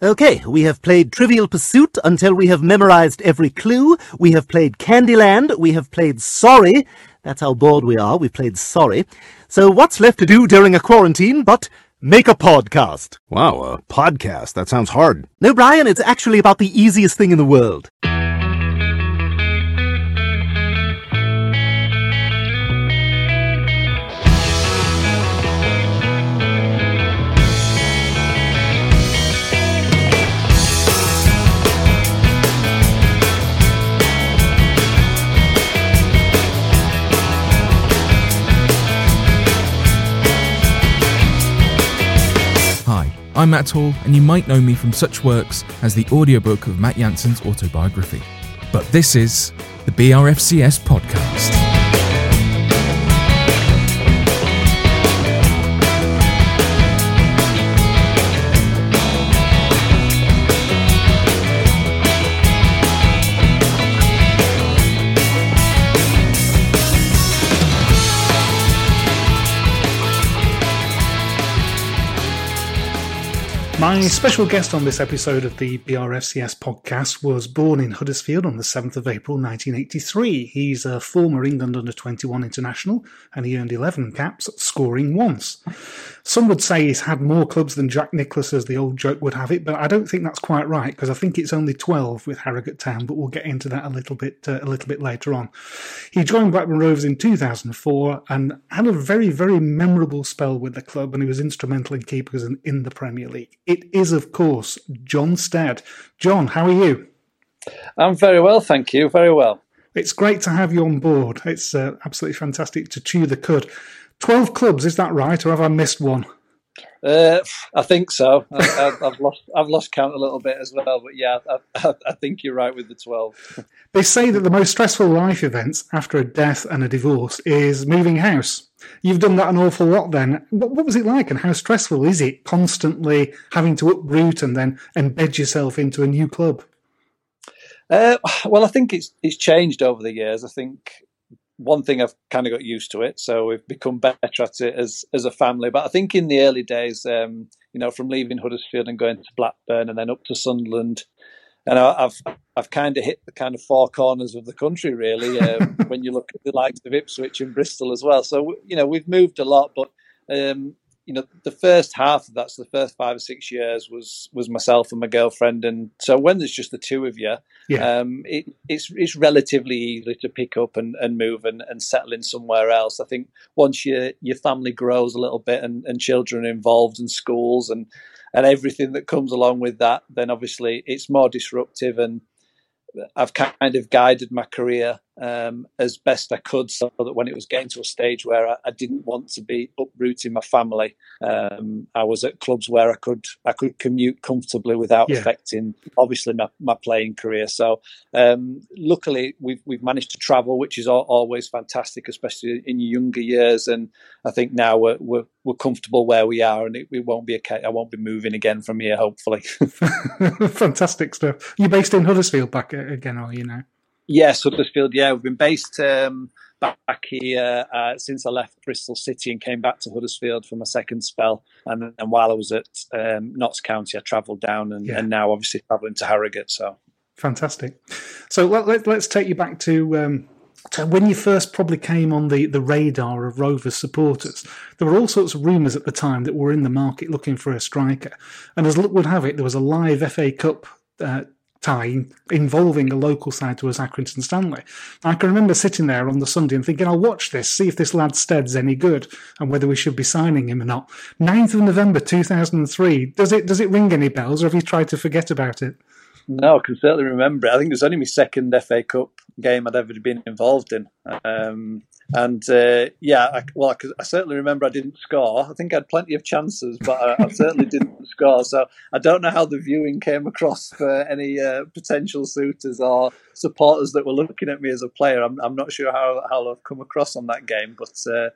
Okay, we have played Trivial Pursuit until we have memorized every clue. We have played Candyland. We have played Sorry. That's how bored we are. We've played Sorry. So what's left to do during a quarantine but make a podcast? Wow, a podcast. That sounds hard. No, Brian, it's actually about the easiest thing in the world. I'm Matt Hall, and you might know me from such works as the audiobook of Matt Jansen's autobiography. But this is the BRFCS podcast. My special guest on this episode of the BRFCS podcast was born in Huddersfield on the 7th of April 1983. He's a former England under 21 international and he earned 11 caps, scoring once. Some would say he's had more clubs than Jack Nicklaus, as the old joke would have it, but I don't think that's quite right because I think it's only 12 with Harrogate Town, but we'll get into that a little bit uh, a little bit later on. He joined Blackburn Rovers in 2004 and had a very, very memorable spell with the club and he was instrumental in keeping us in, in the Premier League. It is, of course, Jon Stead. Jon, how are you? I'm very well, thank you. Very well. It's great to have you on board. It's uh, absolutely fantastic to chew the cud. 12 clubs, is that right, or have I missed one? Uh, I think so. I, have lost I've lost count a little bit as well, but yeah, I, I, think you're right with the twelve. They say that the most stressful life events after a death and a divorce is moving house. You've done that an awful lot. Then, what, what was it like, and how stressful is it constantly having to uproot and then embed yourself into a new club? Uh, well, I think it's it's changed over the years. I think one thing I've kind of got used to it, so we've become better at it as as a family. But I think in the early days, um, you know, from leaving Huddersfield and going to Blackburn and then up to Sunderland, and I've I've kind of hit the kind of four corners of the country really. Um, when you look at the likes of Ipswich and Bristol as well, so you know we've moved a lot, but um, you know the first half of that, so the first five or six years was was myself and my girlfriend, and so when there's just the two of you, Yeah. um, it, it's it's relatively easy to pick up and, and move and, and settle in somewhere else. I think once your your family grows a little bit and, and children are involved and schools and and everything that comes along with that, then obviously it's more disruptive and I've kind of guided my career um, as best I could, so that when it was getting to a stage where I, I didn't want to be uprooting my family, um, I was at clubs where I could I could commute comfortably without Yeah. affecting obviously my, my playing career. So um, luckily we've we've managed to travel, which is al- always fantastic, especially in your younger years. And I think now we're we're, we're comfortable where we are, and it, it won't be a I won't be moving again from here, hopefully. Fantastic stuff. You're based in Huddersfield back again, are you now? Yes, Huddersfield. Yeah, we've been based um, back here uh, since I left Bristol City and came back to Huddersfield for my second spell. And, and while I was at um, Notts County, I travelled down, and, Yeah. and now obviously travelling to Harrogate. So Fantastic. So let, let, let's take you back to, um, to when you first probably came on the, the radar of Rovers supporters. There were all sorts of rumours at the time that we're in the market looking for a striker. And as luck would have it, there was a live FA Cup uh, tie involving a local side to us, Accrington Stanley. I can remember sitting there on the Sunday and thinking, I'll watch this, see if this lad Stead's any good and whether we should be signing him or not. 9th of November 2003. Does it, does it ring any bells or have you tried to forget about it? No, I can certainly remember it. I think it was only my second FA Cup game I'd ever been involved in. Um, and uh, yeah, I, well, I, I certainly remember I didn't score. I think I had plenty of chances, but I, I certainly didn't score. So I don't know how the viewing came across for any uh, potential suitors or supporters that were looking at me as a player. I'm, I'm not sure how, how I've come across on that game, but uh,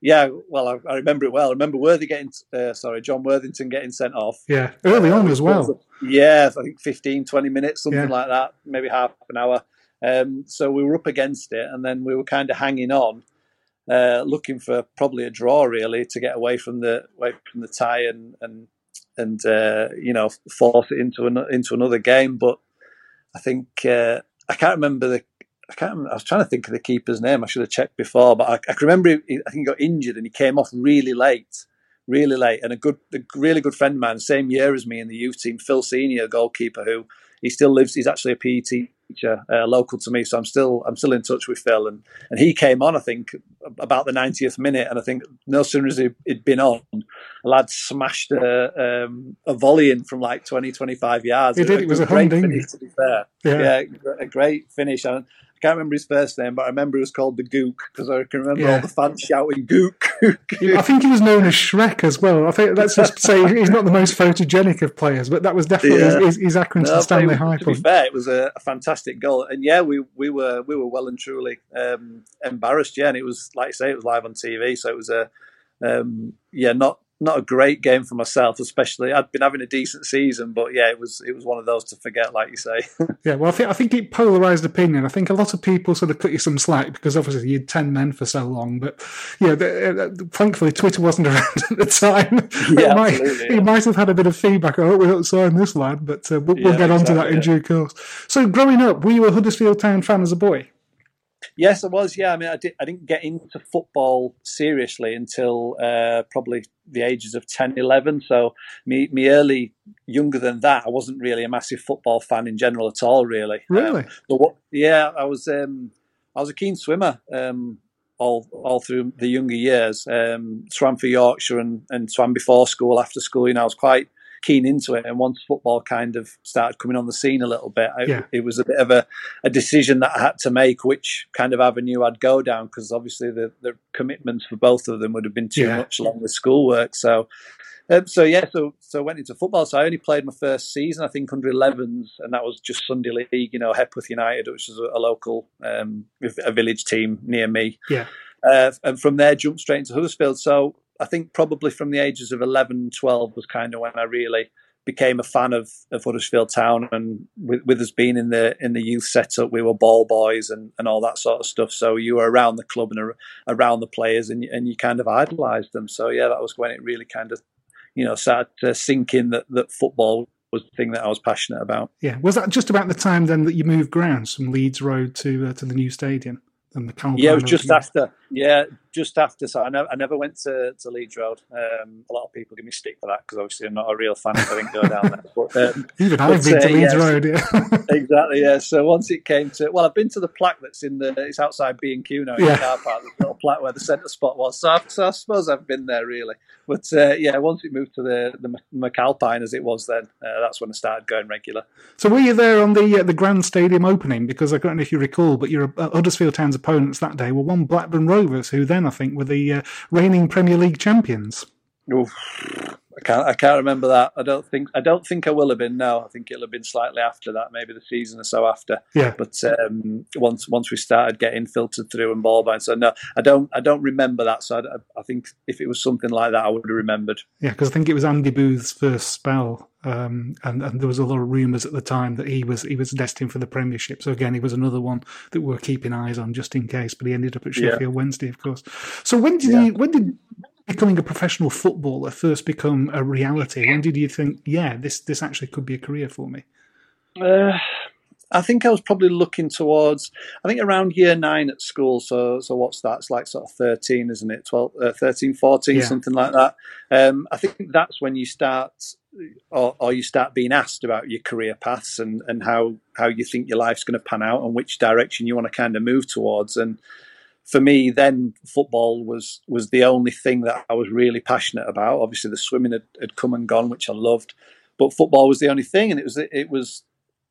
yeah, well, I, I remember it well. I remember Worthy getting, uh, sorry, Jon Worthington getting sent off. Yeah, early on as well. Yeah, I think 15, 20 minutes, something Yeah. like that, maybe half an hour. Um, so we were up against it, and then we were kind of hanging on, uh, looking for probably a draw, really, to get away from the away from the tie and and and uh, you know force it into an, into another game. But I think uh, I can't remember the. I can't. Remember, I was trying to think of the keeper's name. I should have checked before, but I, I can remember. He, I think he got injured and he came off really late, really late. And a good, a really good friend of mine, same year as me in the youth team, Phil Senior, goalkeeper, who he still lives. He's actually a PE teacher, uh, local to me, so I'm still, I'm still in touch with Phil. And and he came on, I think, about the 90th minute, and I think no sooner as he, he'd been on, a lad smashed a, um, a volley in from like 20, 25 yards. He did, it was a great finish, to be fair. Yeah. Yeah, a great finish. And I can't remember his first name, but I remember he was called the Gook because I can remember Yeah. all the fans shouting Gook. I think he was known as Shrek as well. I think let's just say he's not the most photogenic of players, but that was definitely Yeah. his, his No, Stanley it- high to be fair, it was a, a fantastic goal, and yeah, we we were we were well and truly um, embarrassed. Yeah, and it was like I say, it was live on TV, so it was a um, yeah, not not a great game for myself, especially. I'd been having a decent season, but yeah, it was it was one of those to forget, like you say. Yeah, well, I think I think it polarized opinion. I think a lot of people sort of cut you some slack because obviously you had ten men for so long. But yeah, the, uh, thankfully Twitter wasn't around at the time. Yeah, might, absolutely, He yeah. might have had a bit of feedback. I hope we don't sign this lad, but uh, we'll, we'll Yeah, get on to that in exactly, due course. So, growing up, were you a Huddersfield Town fan as a boy? Yes, I was. Yeah, I mean, I, did, I didn't get into football seriously until uh, probably the ages of 10, 11. So, me, me early, younger than that, I wasn't really a massive football fan in general at all. Really, Really? Um, but what? Yeah, I was. Um, I was a keen swimmer. Um, all, all through the younger years, um, swam for Yorkshire and, and swam before school, after school. You know, I was quite keen into it. And once football kind of started coming on the scene a little bit, I, Yeah. it was a bit of a, a decision that I had to make which kind of avenue I'd go down because obviously the, the commitments for both of them would have been too Yeah. much along with schoolwork. So, um, so yeah, so so I went into football. So I only played my first season, I think, under 11s, and that was just Sunday League. You know, Hepworth United, which is a, a local, um, a village team near me. Yeah. Uh, and from there, jumped straight into Huddersfield. So I think probably from the ages of 11, 12 was kind of when I really became a fan of, of Huddersfield Town. And with, with us being in the in the youth setup, we were ball boys and, and all that sort of stuff. So you were around the club and around the players, and you- and you kind of idolised them. So yeah, that was when it really kind of you know started to sink in that that football was the thing that I was passionate about. Yeah. Was that just about the time then that you moved grounds from Leeds Road to uh, to the new stadium and the Carl Yeah, it was just after. Yeah, just after. So I, never, I never went to, to Leeds Road. Um, a lot of people give me stick for that because obviously I'm not a real fan. If I didn't go down there. But, um, Even I've been to uh, Leeds yes. Road. Yeah. exactly. Yeah. So once it came to, well, I've been to the plaque that's in the. It's outside B and Q now in Yeah. the car park. A little plaque where the centre spot was. So I, so I suppose I've been there really. But uh, yeah, once it moved to the the Mc- McAlpine as it was then, uh, that's when I started going regular. So were you there on the uh, the Grand Stadium opening? Because I don't know if you recall, but your uh, Huddersfield Town's opponents that day were one Blackburn Rovers, who then I think were the uh, reigning Premier League champions. Oof. I can't. I can't remember that. I don't think. I don't think I will have been. No, I think it'll have been slightly after that, maybe the season or so after. Yeah. But um, once once we started getting filtered through and ball bound, so no, I don't. I don't remember that. So I, I think if it was something like that, I would have remembered. Yeah, because I think it was Andy Booth's first spell, um, and, and there was a lot of rumours at the time that he was he was destined for the Premiership. So again, he was another one that we are keeping eyes on just in case. But he ended up at Yeah. Sheffield Wednesday, of course. So when did Yeah. you when did becoming a professional footballer first become a reality? When did you think, yeah, this this actually could be a career for me? Uh, I think I was probably looking towards. I think around year nine at school. So so what's that? It's like sort of thirteen, isn't it? 12, uh, 13, 14, Yeah. something like that. Um, I think that's when you start, or, or you start being asked about your career paths and and how how you think your life's going to pan out and which direction you want to kind of move towards. And for me, then football was was the only thing that I was really passionate about. Obviously, the swimming had, had come and gone, which I loved, but football was the only thing, and it was it was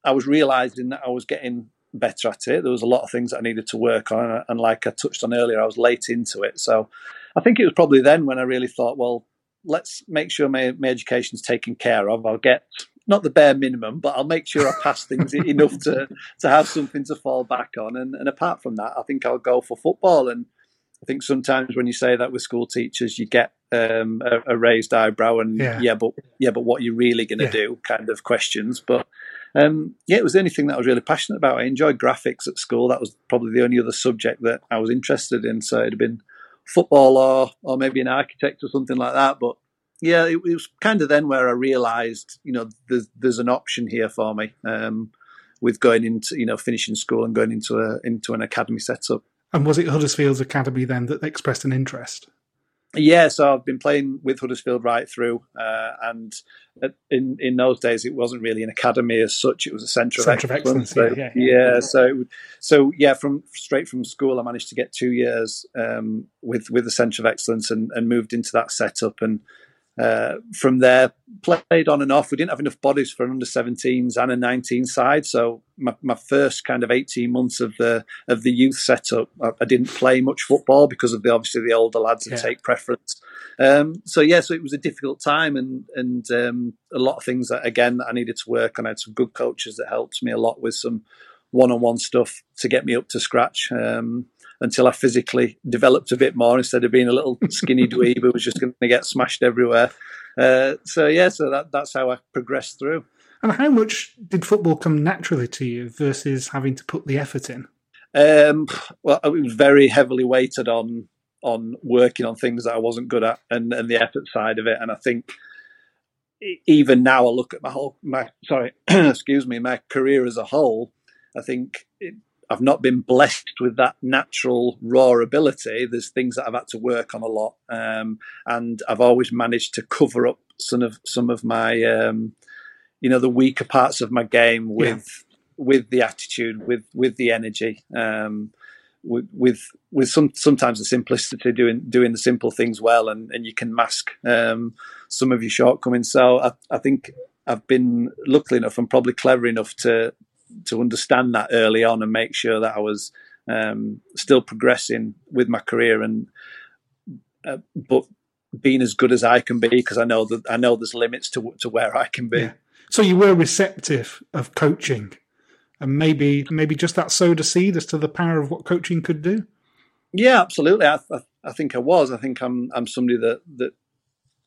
I was realizing that I was getting better at it. There was a lot of things that I needed to work on, and like I touched on earlier, I was late into it. So I think it was probably then when I really thought, well, let's make sure my, my education's taken care of. I'll get not the bare minimum, but I'll make sure I pass things enough to to have something to fall back on. And, and apart from that, I think I'll go for football. And I think sometimes when you say that with school teachers, you get um, a, a raised eyebrow and Yeah. yeah. but yeah, but what are you really going to Yeah. do? Kind of questions. But um, yeah, it was the only thing that I was really passionate about. I enjoyed graphics at school. That was probably the only other subject that I was interested in. So it'd have been football or or maybe an architect or something like that. But yeah, it, it was kind of then where I realised, you know, there's there's an option here for me um, with going into you know finishing school and going into a into an academy setup. And was it Huddersfield's academy then that expressed an interest? Yeah, so I've been playing with Huddersfield right through, uh, and in in those days it wasn't really an academy as such; it was a centre of Centre of excellence. excellence, So, yeah, yeah, yeah. so so yeah, from straight from school, I managed to get two years um, with with the centre of excellence and, and moved into that setup, and uh, from there played on and off. We didn't have enough bodies for an under 17s and a 19 side, so my, my first kind of 18 months of the of the youth setup, I, I didn't play much football because of the obviously the older lads that Yeah. take preference. Um, so yeah, so it was a difficult time, and and um, a lot of things that again I needed to work on. I had some good coaches that helped me a lot with some one-on-one stuff to get me up to scratch. Um, until I physically developed a bit more instead of being a little skinny dweeb who was just going to get smashed everywhere. Uh, so yeah, so that, that's how I progressed through. And how much did football come naturally to you versus having to put the effort in? Um, well, it was very heavily weighted on on working on things that I wasn't good at and, and the effort side of it. And I think even now, I look at my whole my sorry, excuse me, my career as a whole. I think I've not been blessed with that natural raw ability. There's things that I've had to work on a lot, um, and I've always managed to cover up some of some of my, um, you know, the weaker parts of my game with with the attitude, with with the energy, um, with with with some sometimes the simplicity doing doing the simple things well, and, and you can mask um, some of your shortcomings. So I, I think I've been lucky enough and probably clever enough to to understand that early on and make sure that I was um, still progressing with my career and uh, but being as good as I can be because I know that I know there's limits to to where I can be. Yeah. So you were receptive of coaching, and maybe maybe just that sowed a seed as to the power of what coaching could do. Yeah, absolutely. I, I, I think I was. I think I'm I'm somebody that that that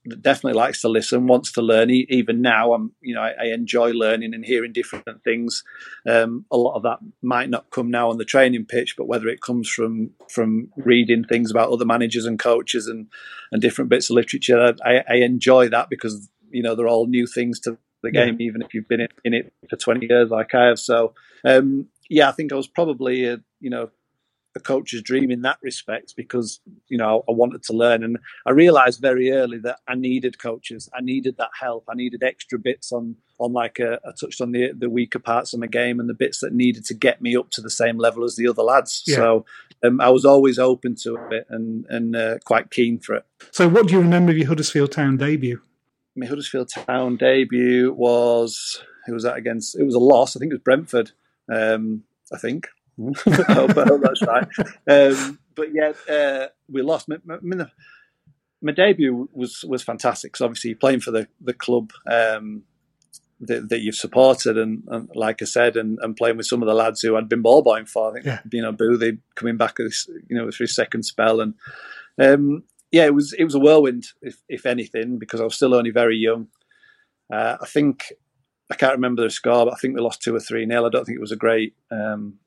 definitely likes to listen, wants to learn. Even now, I'm you know I, I enjoy learning and hearing different things. Um, a lot of that might not come now on the training pitch, but whether it comes from from reading things about other managers and coaches and and different bits of literature, I, I enjoy that because you know they're all new things to the Yeah. game, even if you've been in, in it for 20 years like I have. So um, yeah, I think I was probably uh, you know a coach's dream in that respect because you know I wanted to learn. And I realized very early that I needed coaches. I needed that help. I needed extra bits on on like a, I touched on the the weaker parts of my game and the bits that needed to get me up to the same level as the other lads. Yeah. so um, I was always open to it and and uh, quite keen for it. So what do you remember of your Huddersfield Town debut? My Huddersfield Town debut was who was that against? It was a loss. I think it was Brentford um, I think I, hope, I hope that's right. Um, but yeah, uh, we lost. My, my, my, debut was was fantastic because obviously playing for the the club um, that, that, you've supported, and, and, like I said, and, and, playing with some of the lads who I'd been ball boying for. I think yeah. you know Boothie coming back, this, you know, for his second spell, and um, yeah, it was it was a whirlwind, if, if anything, because I was still only very young. Uh, I think I can't remember the score, but I think we lost two or three nil. I don't think it was a great um,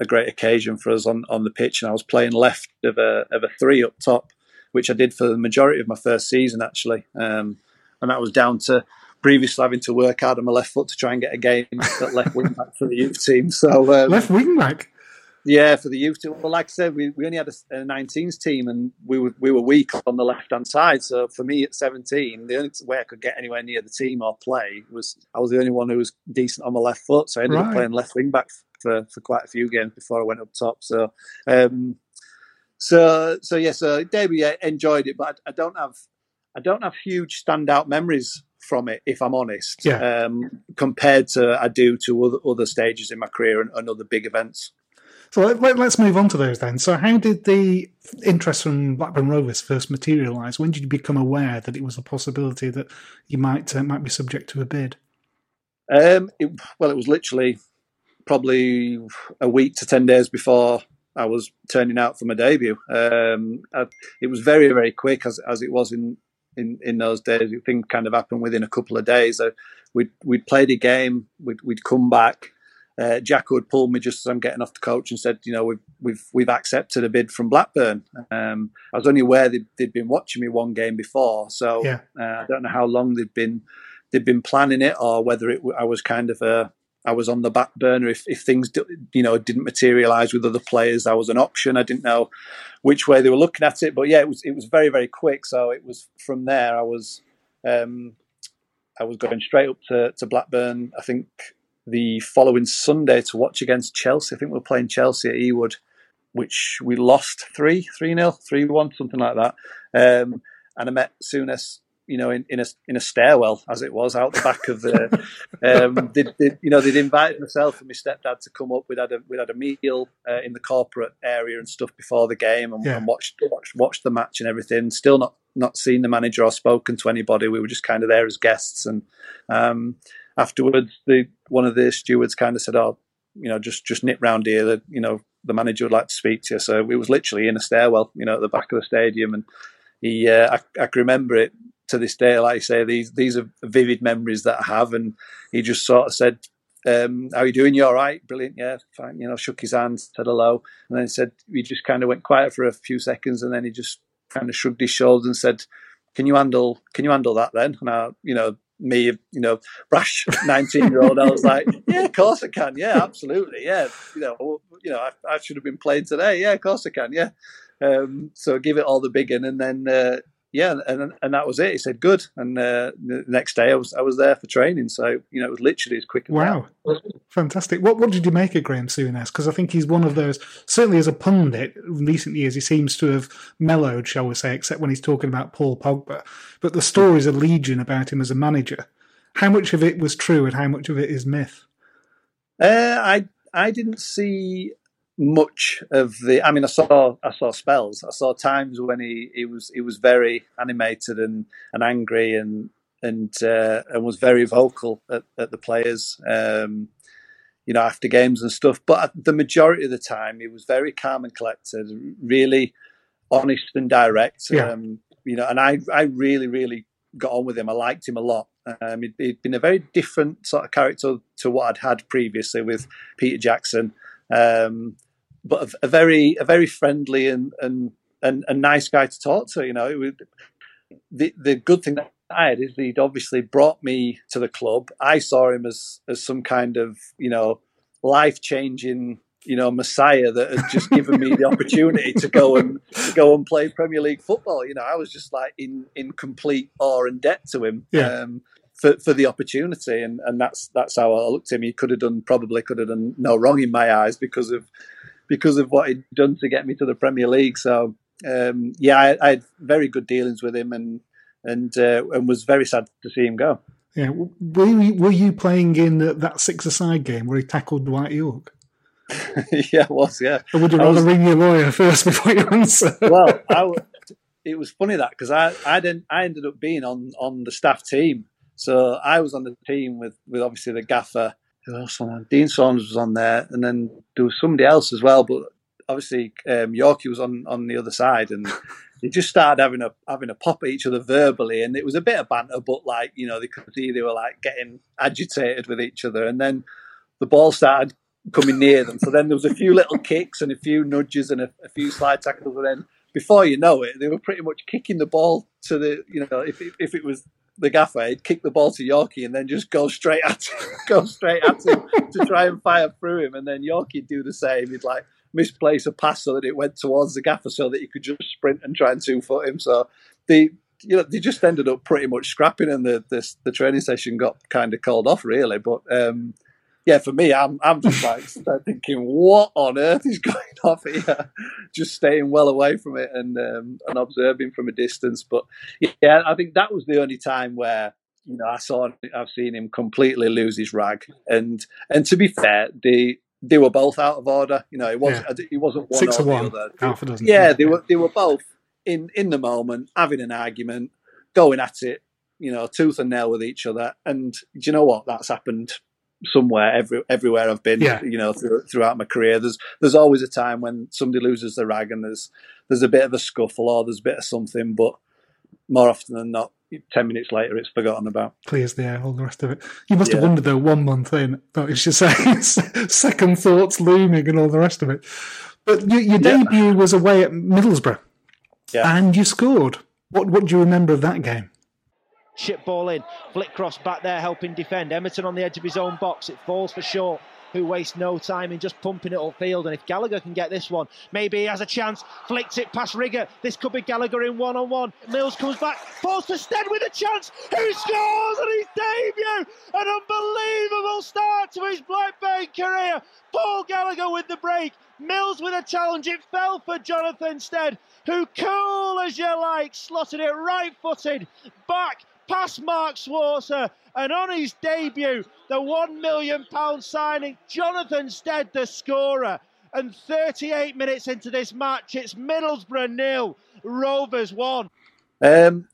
a great occasion for us on, on the pitch. And I was playing left of a, of a three up top, which I did for the majority of my first season, actually. Um, and that was down to previously having to work hard on my left foot to try and get a game at left wing back for the youth team. So um, left wing back. Yeah, for the youth team. Well, like I said, we, we only had a, a 19s team, and we were we were weak on the left hand side. So for me at 17, the only way I could get anywhere near the team or play was I was the only one who was decent on my left foot. So I ended right. up playing left wing back for, for quite a few games before I went up top. So, um, so so yeah, so yeah, enjoyed it, but I, I, don't have I don't have huge standout memories from it, if I'm honest. Yeah. Um, compared to I do to other other stages in my career and, and other big events. So let, us move on to those then. So, how did the interest from Blackburn Rovers first materialise? When did you become aware that it was a possibility that you might uh, might be subject to a bid? Um, it, well, it was literally probably a week to 10 days before I was turning out for my debut. Um, I, it was very, very quick as, as it was in, in, in those days. Things kind of happened within a couple of days. Uh, we'd, we'd played a game, we'd, we'd come back. Uh, Jack would pull me just as I'm getting off the coach and said, you know, we've we've we've accepted a bid from Blackburn. Um, I was only aware they'd, they'd, been watching me one game before, so yeah. uh, I don't know how long they'd been they'd been planning it or whether it I was kind of a I was on the back burner if, if things you know didn't materialize with other players. I was an option. I didn't know which way they were looking at it, but yeah, it was it was very very quick. So it was from there. I was um, I was going straight up to, to Blackburn. I think the following Sunday to watch against Chelsea. I think we are playing Chelsea at Ewood, which we lost three three nil three one something like that. Um, and I met Souness you know, in, in a in a stairwell as it was out the back of the. um, they, they, you know, they'd invited myself and my stepdad to come up. We'd had a we'd had a meal uh, in the corporate area and stuff before the game, and, yeah. and watched, watched watched the match and everything. Still not not seen the manager or spoken to anybody. We were just kind of there as guests, and um, afterwards, the one of the stewards kind of said, "Oh, you know, just just nip round here. That you know, the manager would like to speak to you." So it was literally in a stairwell, you know, at the back of the stadium, and he, uh, I, I, can remember it to this day, like I say, these these are vivid memories that I have. And he just sort of said, um, "How are you doing? You all right? Brilliant, yeah, fine." You know, shook his hand, said hello, and then said he just kind of went quiet for a few seconds, and then he just kind of shrugged his shoulders and said, "Can you handle? Can you handle that then?" And I, you know, me, you know, brash nineteen year old, I was like, "Yeah, of course I can. Yeah, absolutely. Yeah, you know, you know, I, I should have been playing today. Yeah, of course I can. Yeah." Um, so give it all the big one, and then uh, yeah, and and that was it. He said good, and uh, the next day I was I was there for training. So you know it was literally as quick. as Wow, that. fantastic! What what did you make of Graham Souness? Because I think he's one of those. Certainly as a pundit, in recent years he seems to have mellowed, shall we say, except when he's talking about Paul Pogba. But the stories are legion about him as a manager. How much of it was true, and how much of it is myth? Uh, I I didn't see much of the. I mean, I saw I saw spells. I saw times when he, he was he was very animated and, and angry and and uh, and was very vocal at, at the players. Um, you know, after games and stuff. But the majority of the time, he was very calm and collected, really honest and direct. Yeah. Um, you know, and I I really really got on with him. I liked him a lot. Um, he'd, he'd, been a very different sort of character to what I'd had previously with Peter Jackson. Um, but a, a, very a very friendly and and and a nice guy to talk to. You know, would, the the good thing that I had is he'd obviously brought me to the club. I saw him as as some kind of you know life changing you know messiah that had just given me the opportunity to go and to go and play Premier League football. You know, I was just like in in complete awe and debt to him. Yeah. Um, for, for the opportunity, and, and that's that's how I looked at him. He could have done probably could have done no wrong in my eyes because of because of what he'd done to get me to the Premier League. So um, yeah, I, I, had very good dealings with him, and and uh, and was very sad to see him go. Yeah, were you, were you playing in that six-a-side game where he tackled Dwight Yorke? yeah, it was. Yeah. Or would you rather was, ring your lawyer first before you answer? well, I, it was funny that because I I didn't I ended up being on on the staff team, so I was on the team with with obviously the gaffer. Who else on? Dean Saunders was on there, and then there was somebody else as well. But obviously, um, Yorkie was on on the other side, and they just started having a having a pop at each other verbally, and it was a bit of banter, but like you know they could see they were like getting agitated with each other, and then the ball started coming near them. So then there was a few little kicks and a few nudges and a, a few slide tackles, and then before you know it, they were pretty much kicking the ball to the you know if it, if it was the gaffer, he'd kick the ball to Yorkie and then just go straight at him, go straight at him to try and fire through him, and then Yorkie'd do the same. He'd like misplace a pass so that it went towards the gaffer so that he could just sprint and try and two foot him. So the you know they just ended up pretty much scrapping, and the the, the training session got kind of called off really, but. um yeah, for me, I'm I'm just like thinking, what on earth is going off here? Just staying well away from it and um, and observing from a distance. But yeah, I think that was the only time where you know I saw I've seen him completely lose his rag. And and to be fair, they they were both out of order. You know, it was yeah. it wasn't one six or one. the other. Half a dozen. Yeah, they were they were both in in the moment having an argument, going at it. You know, tooth and nail with each other. And do you know what? That's happened somewhere every everywhere I've been. Yeah. You know, through, throughout my career, there's there's always a time when somebody loses the rag and there's there's a bit of a scuffle or there's a bit of something, but more often than not, ten minutes later, it's forgotten about. Clears the air, all the rest of it. You must yeah. have wondered though, one month in, that it's just saying second thoughts looming and all the rest of it. But your, your yeah. debut was away at Middlesbrough, yeah. and you scored. What what do you remember of that game? Chip ball in. Flitcroft back there helping defend. Emerton on the edge of his own box. It falls for short who wastes no time in just pumping it upfield. And if Gallagher can get this one, maybe he has a chance. Flicks it past Riggott. This could be Gallagher in one on one. Mills comes back, falls to Stead with a chance. Who scores on his debut? An unbelievable start to his Blackburn career. Paul Gallagher with the break. Mills with a challenge. It fell for Jonathan Stead, who, cool as you like, slotted it right footed back past Mark Schwarzer, and on his debut, the £1 million signing, Jonathan Stead, the scorer. And 38 minutes into this match, it's Middlesbrough nil, Rovers one. Um,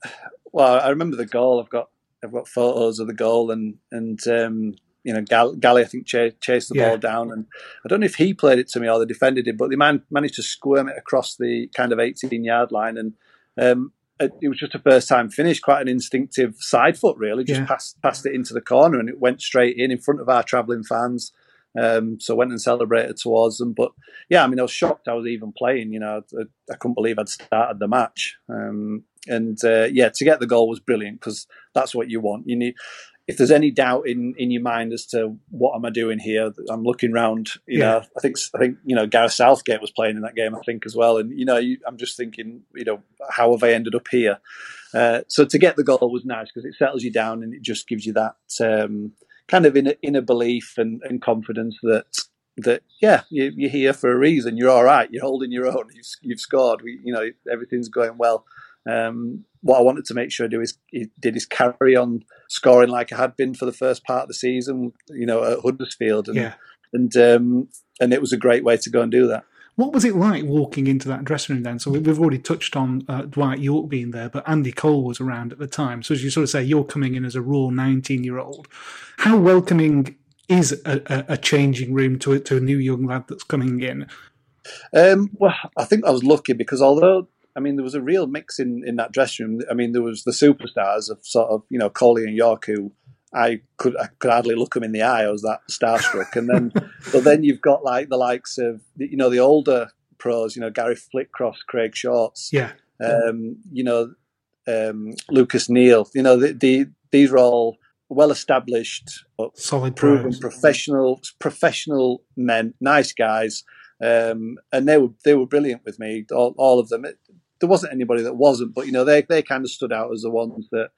well, I remember the goal. I've got I've got photos of the goal, and and um, you know, Gall- Gally I think ch- chased the yeah. ball down, and I don't know if he played it to me or they defended it, but they man- managed to squirm it across the kind of 18 yard line, and um, it was just a first time finish, quite an instinctive side foot, really. Just yeah. passed passed it into the corner and it went straight in in front of our travelling fans. Um, so went and celebrated towards them. But yeah, I mean, I was shocked I was even playing. You know, I, I couldn't believe I'd started the match. Um, and uh, yeah, to get the goal was brilliant because that's what you want. You need if there's any doubt in, in your mind as to what am I doing here, I'm looking round. You yeah. know, I think I think you know Gareth Southgate was playing in that game, I think as well. And you know, you, I'm just thinking, you know, how have I ended up here? Uh, so to get the goal was nice because it settles you down and it just gives you that um, kind of inner, inner belief and, and confidence that that yeah, you, are here for a reason. You're all right. You're holding your own. You've, you've scored. We, you know, everything's going well. Um, what I wanted to make sure I do is did is carry on scoring like I had been for the first part of the season, you know, at Huddersfield, and yeah. and um, and it was a great way to go and do that. What was it like walking into that dressing room then? So we've already touched on uh, Dwight Yorke being there, but Andy Cole was around at the time. So as you sort of say, you're coming in as a raw 19 year old. How welcoming is a, a, a changing room to a, to a new young lad that's coming in? Um, well, I think I was lucky because although I mean, there was a real mix in, in that dressing room. I mean, there was the superstars of sort of, you know, Coley and Yorke, who I could I could hardly look them in the eye. I was that starstruck. And then, but then you've got like the likes of, you know, the older pros, you know, Gary Flitcroft, Craig Shorts, yeah, um, you know, um, Lucas Neill. You know, the, the, these are all well established, solid, proven, pros. professional, professional men, nice guys, um, and they were they were brilliant with me, all, all of them. It, there wasn't anybody that wasn't, but you know they they kind of stood out as the ones that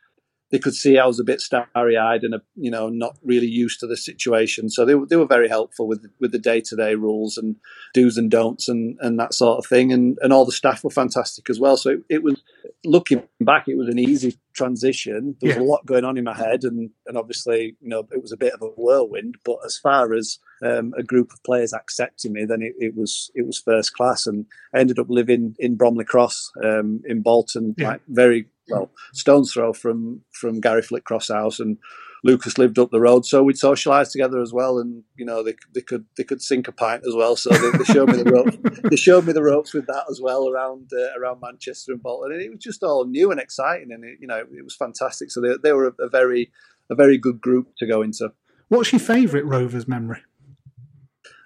they could see I was a bit starry eyed and a, you know not really used to the situation. So they they were very helpful with with the day to day rules and do's and don'ts and and that sort of thing. And and all the staff were fantastic as well. So it, it was looking back, it was an easy transition. There was Yeah. a lot going on in my head, and and obviously you know it was a bit of a whirlwind. But as far as um, a group of players accepting me, then it, it was it was first class, and I ended up living in Bromley Cross um, in Bolton, Yeah. like very well stone's throw from from Gary Flitcroft's house, and Lucas lived up the road, so we'd socialise together as well, and you know they they could they could sink a pint as well, so they, they showed me the ropes. They showed me the ropes with that as well around uh, around Manchester and Bolton, and it was just all new and exciting, and it, you know it was fantastic. So they they were a, a very a very good group to go into. What's your favourite Rovers memory?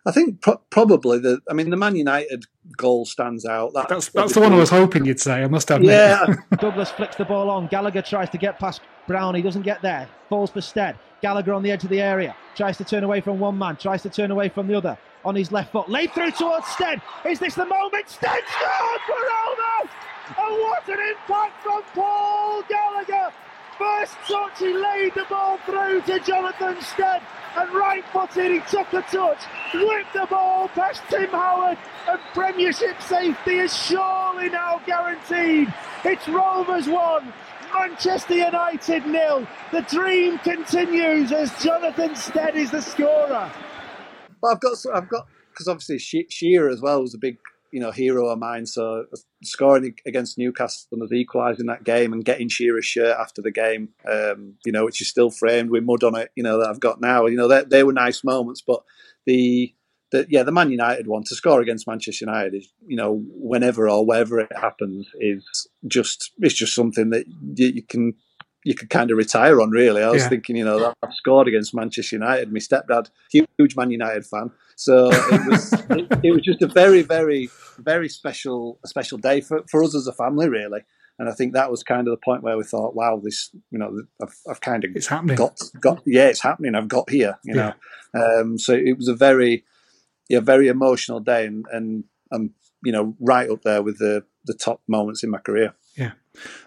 I think pro- probably the. I mean, the Man United goal stands out. That, That's that's the one I was hoping you'd say. I must admit. Yeah, Douglas flicks the ball on. Gallagher tries to get past Brown. He doesn't get there. Falls for Stead. Gallagher on the edge of the area. Tries to turn away from one man. Tries to turn away from the other. On his left foot. Laid through towards Stead. Is this the moment? Stead scored for Roma! And what an impact from Paul Gallagher! First touch, he laid the ball through to Jonathan Stead. And right footed, he took a touch, whipped the ball past Tim Howard, and Premiership safety is surely now guaranteed. It's Rovers 1, Manchester United nil. The dream continues as Jonathan Stead is the scorer. But I've got, I've got, because obviously She- Shearer as well was a big, you know, hero of mine. So scoring against Newcastle and us equalising that game and getting Shearer's shirt after the game, um, you know, which is still framed with mud on it, you know, that I've got now. You know, they, they were nice moments, but the, the, yeah, the Man United one to score against Manchester United is, you know, whenever or wherever it happens is just, it's just something that you, you can, you could kind of retire on, really. I was Yeah. thinking, you know, that I've scored against Manchester United. My stepdad, huge Man United fan, so it was it, it was just a very, very, very special special day for, for us as a family, really. And I think that was kind of the point where we thought, wow, this, you know, I've, I've kind of It's happening. got got yeah, it's happening. I've got here, you know. Um, so it was a very, yeah, very emotional day, and and I'm you know right up there with the the top moments in my career.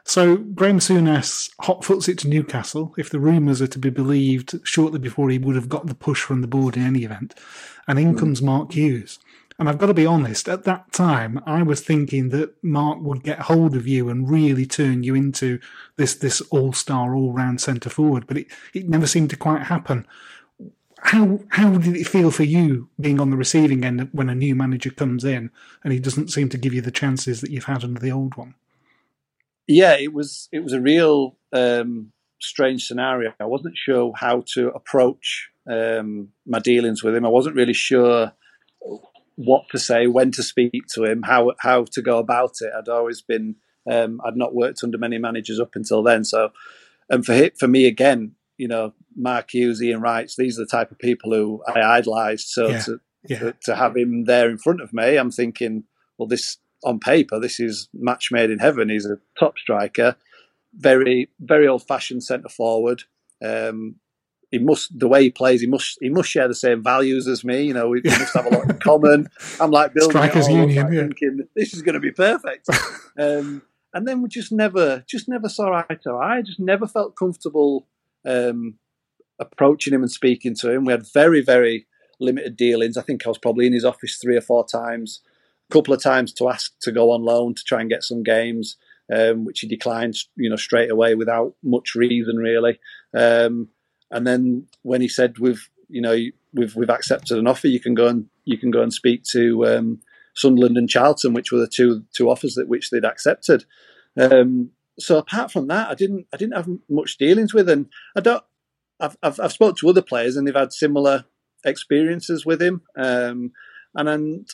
So Graham soon Souness hotfoots it to Newcastle. If the rumours are to be believed, shortly before he would have got the push from the board in any event, and in hmm. comes Mark Hughes. And I've got to be honest, at that time, I was thinking that Mark would get hold of you and really turn you into this this all star, all round centre forward, but it, it never seemed to quite happen. How how did it feel for you being on the receiving end when a new manager comes in and he doesn't seem to give you the chances that you've had under the old one? Yeah, it was it was a real um, strange scenario. I wasn't sure how to approach um, my dealings with him. I wasn't really sure what to say, when to speak to him, how how to go about it. I'd always been um, I'd not worked under many managers up until then, so and for hi- for me again, you know, Mark Hughes, Ian Wrights, these are the type of people who I idolised. So Yeah. to, Yeah. to to have him there in front of me, I'm thinking, well, this on paper, this is match made in heaven. He's a top striker, very very old fashioned centre forward. Um, he must the way he plays. He must he must share the same values as me. You know, we, must have a lot in common. I'm like building Strikers it all up, union, yeah. thinking this is going to be perfect. um, and then we just never just never saw eye to eye. I just never felt comfortable um, approaching him and speaking to him. We had very very limited dealings. I think I was probably in his office three or four times, couple of times to ask to go on loan to try and get some games, um, which he declined, you know, straight away without much reason really. Um, and then when he said we've, you know, we've we've accepted an offer, you can go and you can go and speak to um, Sunderland and Charlton, which were the two two offers that which they'd accepted. Um, so apart from that, I didn't I didn't have much dealings with, and I don't. I've I've, I've spoke to other players and they've had similar experiences with him, um, and and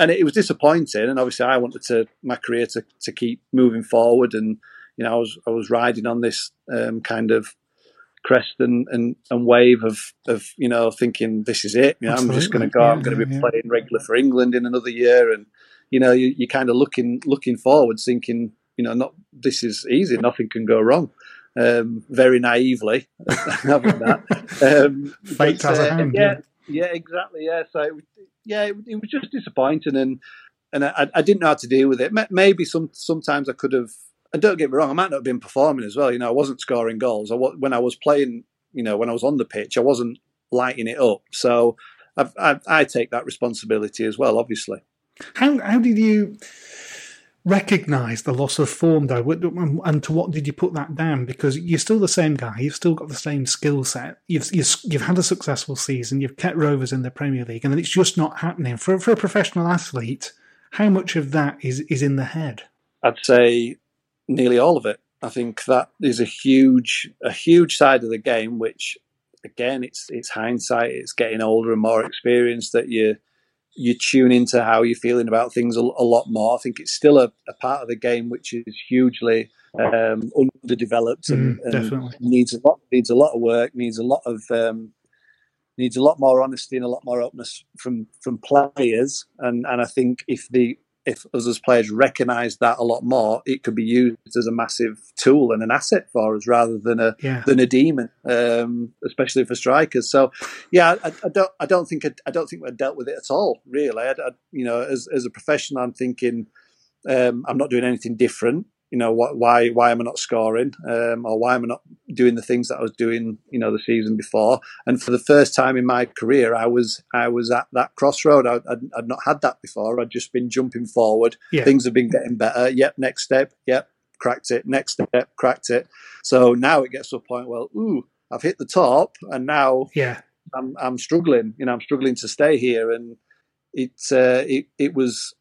and it was disappointing. And obviously, I wanted to my career to to keep moving forward, and you know, I was I was riding on this um, kind of crest and, and, and wave of, of you know thinking this is it. You know, I'm just going to go. I'm going to be yeah. playing regular for England in another year, and you know you, you're kind of looking looking forward, thinking you know not this is easy. Nothing can go wrong. um, very naively having that. Um, Fate has a hand. Yeah, yeah, exactly. Yeah, so it, yeah, it, it, was just disappointing, and and I, I, didn't know how to deal with it. Maybe some sometimes I could have. And don't get me wrong, I might not have been performing as well. You know, I wasn't scoring goals. I, when I was playing, you know, when I was on the pitch, I wasn't lighting it up. So I, I take that responsibility as well, obviously. How how did you? Recognise the loss of form though, and to what did you put that down? Because you're still the same guy, you've still got the same skill set, you've, you've, you've had a successful season, you've kept Rovers in the Premier League, and it's just not happening for for a professional athlete. How much of that is is in the head? I'd say nearly all of it. I think that is a huge a huge side of the game, which again, it's it's hindsight, it's getting older and more experienced that you you tune into how you're feeling about things a, a lot more. I think it's still a, a, part of the game which is hugely um, underdeveloped and, mm, and, needs a lot needs a lot of work, needs a lot of um, needs a lot more honesty and a lot more openness from from players. And and I think if the if us as players recognise that a lot more, it could be used as a massive tool and an asset for us rather than a yeah. than a demon, um, especially for strikers. So, yeah, I, I don't I don't think I, I, don't think we dealt with it at all. Really, I, you know, as as a professional, I'm thinking um, I'm not doing anything different you know what, why why am I not scoring? Um, or why am I not doing the things that I was doing you know the season before? And for the first time in my career I was I was at that crossroad. I, would I'd not had that before. I'd just been jumping forward. Yeah. things have been getting better. Yep next step. Yep cracked it. Next step. Cracked it. So now it gets to a point well ooh I've hit the top and now yeah. I'm I'm struggling. You know I'm struggling to stay here. And it uh, it it was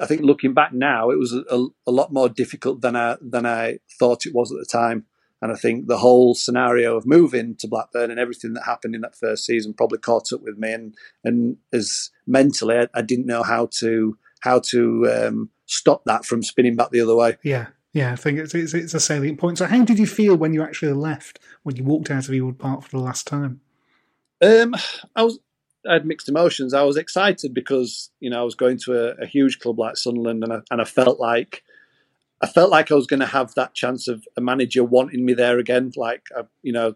I think looking back now, it was a, a, lot more difficult than I than I thought it was at the time. And I think the whole scenario of moving to Blackburn and everything that happened in that first season probably caught up with me. And and as mentally, I, I didn't know how to how to um, stop that from spinning back the other way. Yeah, yeah, I think it's, it's, it's a salient point. So, how did you feel when you actually left when you walked out of Ewood Park for the last time? Um, I was I had mixed emotions. I was excited because you know I was going to a, a huge club like Sunderland, and I, and I felt like I felt like I was going to have that chance of a manager wanting me there again. Like I, you know,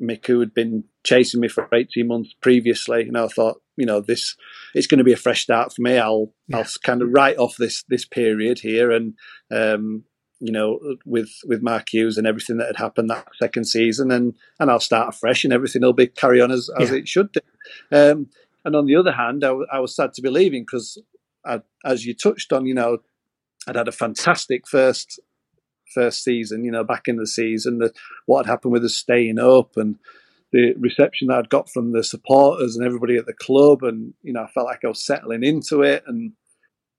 Mick who had been chasing me for eighteen months previously. You know, I thought you know this it's going to be a fresh start for me. I'll yeah. I'll kind of write off this this period here and um, you know, with with Mark Hughes and everything that had happened that second season, and and I'll start afresh, and everything will be carry on as as yeah. it should do. Um, and on the other hand, I, w- I was sad to be leaving because, as you touched on, you know, I'd had a fantastic first first season. You know, back in the season, the, what had happened with us staying up and the reception that I'd got from the supporters and everybody at the club, and you know, I felt like I was settling into it and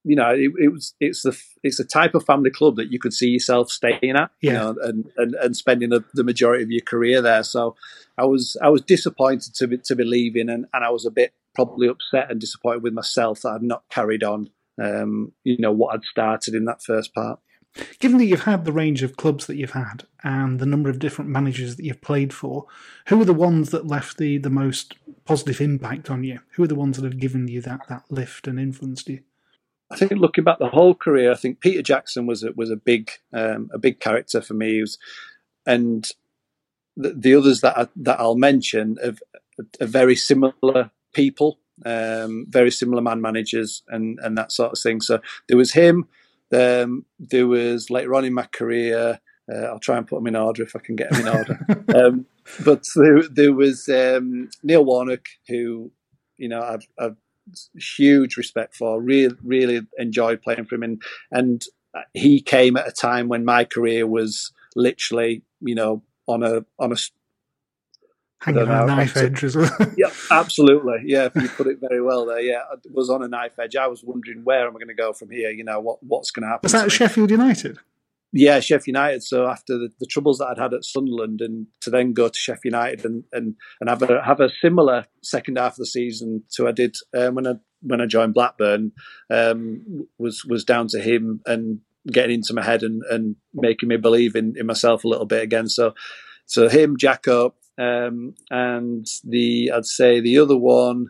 you know, it, it, was it's the it's the type of family club that you could see yourself staying at, yeah. you know, and and, and spending the, the majority of your career there. So I was I was disappointed to be to be leaving, and, and I was a bit probably upset and disappointed with myself that I'd not carried on, um, you know, what I'd started in that first part. Given that you've had the range of clubs that you've had and the number of different managers that you've played for, who are the ones that left the, the most positive impact on you? Who are the ones that have given you that, that lift and influenced you? I think looking back the whole career, I think Peter Jackson was a, was a big um, a big character for me. Was, and the, the, others that I, that I'll mention are, are very similar people, um, very similar man managers, and and that sort of thing. So there was him. Um, there was later on in my career. Uh, I'll try and put them in order if I can get them in order. um, but there, there was um, Neil Warnock, who you know I've, I've huge respect for. Really, really enjoyed playing for him, and and he came at a time when my career was literally, you know, on a on a hanging on a knife edge as well. yeah, absolutely. Yeah, you put it very well there. Yeah, I was on a knife edge. I was wondering where am I going to go from here. You know, what what's going to happen? Was that Sheffield United? Yeah, Sheffield United. So after the, the, troubles that I'd had at Sunderland, and to then go to Sheffield United and and, and have a have a similar second half of the season to I did um, when I when I joined Blackburn, um, was was down to him and getting into my head and, and making me believe in, in myself a little bit again. So so him, Jacko, um, and the I'd say the other one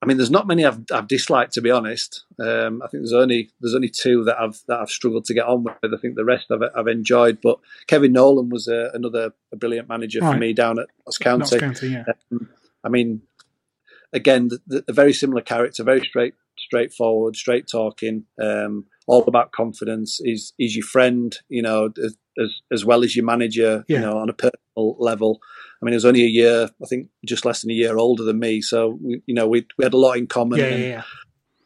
I mean, there's not many I've, I've disliked to be honest. Um, I think there's only there's only two that I've that I've struggled to get on with. I think the rest I've, I've enjoyed. But Kevin Nolan was a, another a brilliant manager for me down at Notts County. Notts County, yeah. Um, I mean, again, the, the, a very similar character, very straight, straightforward, straight talking, um, all about confidence. He's he's your friend, you know, as as, well as your manager, Yeah. you know, on a personal level. I mean, he was only a year, I think, just less than a year older than me. So, we, you know, we we had a lot in common. Yeah, and, yeah,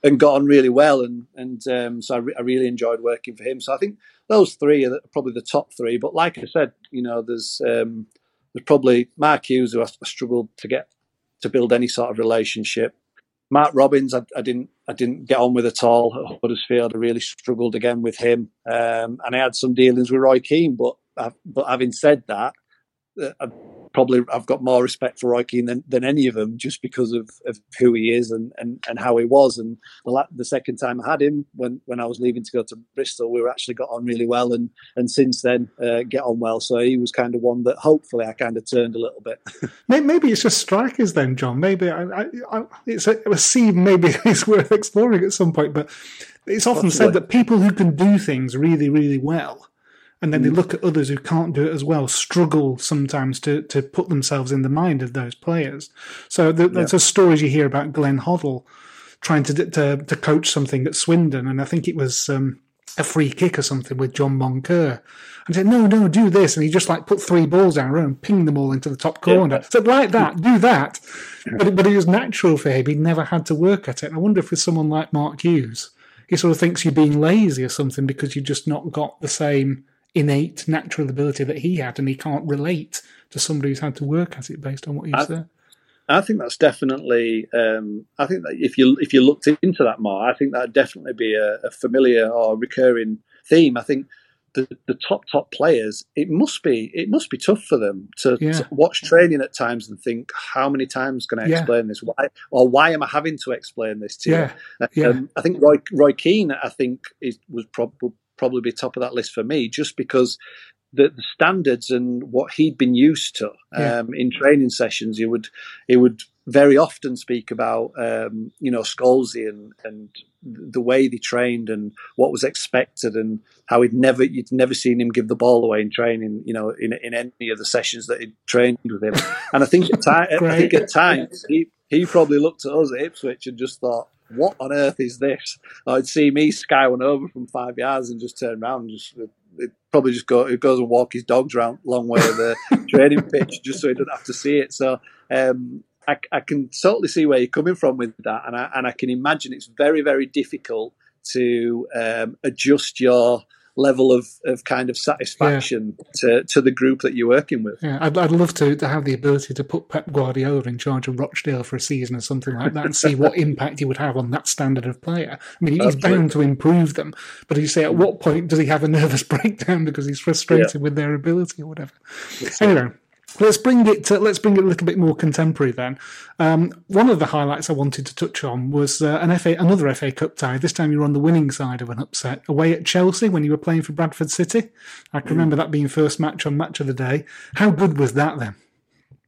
and got on really well, and and um, so I, re- I really enjoyed working for him. So I think those three are the- probably the top three. But like I said, you know, there's um, there's probably Mark Hughes who I, I struggled to get to build any sort of relationship. Mark Robins, I, I didn't I didn't get on with at all at Huddersfield. I really struggled again with him, um, and I had some dealings with Roy Keane. But but having said that, uh, probably I've got more respect for Roy Keane than, than any of them just because of, of who he is and, and, and how he was. And the, la- the second time I had him when, when I was leaving to go to Bristol, we were actually got on really well, and and since then uh, get on well. So he was kind of one that hopefully I kind of turned a little bit. Maybe it's just strikers then, Jon. Maybe I, I, I, it's a, a seed. Maybe it's worth exploring at some point. But it's often said that people who can do things really, really well, and then they Mm. look at others who can't do it as well, struggle sometimes to, to put themselves in the mind of those players. So the, there's a stories you hear about Glenn Hoddle trying to to to coach something at Swindon, and I think it was. Um, a free kick or something with John Moncur. And said, no, no, do this. And he just like put three balls down row and pinged them all into the top corner. So like that, do that. But, it- but it was natural for him. He never had to work at it. And I wonder if with someone like Mark Hughes, he sort of thinks you're being lazy or something because you've just not got the same innate natural ability that he had and he can't relate to somebody who's had to work at it based on what you I- said. I think that's definitely. Um, I think that if you if you looked into that more, I think that'd definitely be a, a familiar or recurring theme. I think the, the top top players, it must be it must be tough for them to, Yeah. to watch training at times and think, how many times can I Yeah. explain this? Why or why am I having to explain this to Yeah. you? Yeah. Um, I think Roy Roy Keane, I think, is was prob- would probably be top of that list for me, just because the, the standards and what he'd been used to Yeah. um, in training sessions. He would he would very often speak about um, you know Scholesy and and the way they trained and what was expected and how he'd never you'd never seen him give the ball away in training you know in in any of the sessions that he'd trained with him and I think at ti- I think at times he he probably looked at us at Ipswich and just thought what on earth is this? I'd see me sky one over from five yards and just turn around and just it probably just go it goes and walk his dogs around long way of the training pitch just so he doesn't have to see it. So um I, I can totally see where you're coming from with that, and I, and I can imagine it's very, very difficult to um, adjust your level of, of kind of satisfaction to, to the group that you're working with. Yeah, I'd, I'd love to, to have the ability to put Pep Guardiola in charge of Rochdale for a season or something like that and see what impact he would have on that standard of player. I mean, he's Absolutely. bound to improve them, but you say at hmm. what point does he have a nervous breakdown because he's frustrated with their ability or whatever? Anyway. Let's bring it to, let's bring it a little bit more contemporary then. Um, one of the highlights I wanted to touch on was uh, an FA another FA Cup tie. This time you were on the winning side of an upset away at Chelsea when you were playing for Bradford City. I can remember that being first match on Match of the Day. How good was that then?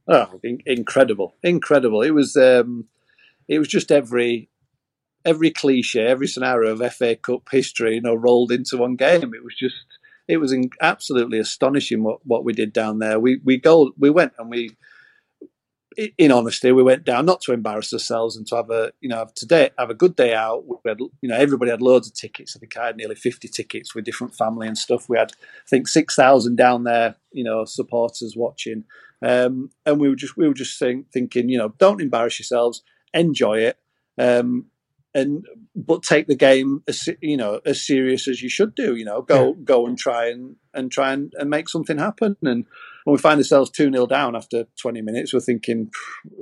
Oh, in- incredible, incredible! It was, um, it was just every every cliche, every scenario of FA Cup history, you know, rolled into one game. It was just, it was in, absolutely astonishing what, what we did down there. We we go, we went and we, in honesty, we went down not to embarrass ourselves and to have a, you know, have today have a good day out. We had, you know, everybody had loads of tickets. I think I had nearly fifty tickets with different family and stuff. We had, I think, six thousand down there, you know, supporters watching. Um, and we were just we were just saying, thinking, you know, don't embarrass yourselves, enjoy it, um, and but take the game as you know as serious as you should do. You know, go go and try and and try and, and make something happen. And when we find ourselves two 0 down after twenty minutes, we're thinking,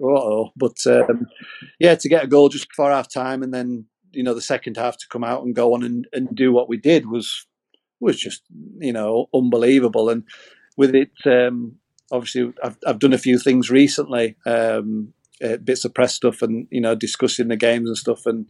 oh, but um, yeah, to get a goal just before half time, and then you know the second half to come out and go on and, and do what we did was was just you know unbelievable. And with it, um, obviously, I've I've done a few things recently, um, uh, bits of press stuff, and you know discussing the games and stuff. And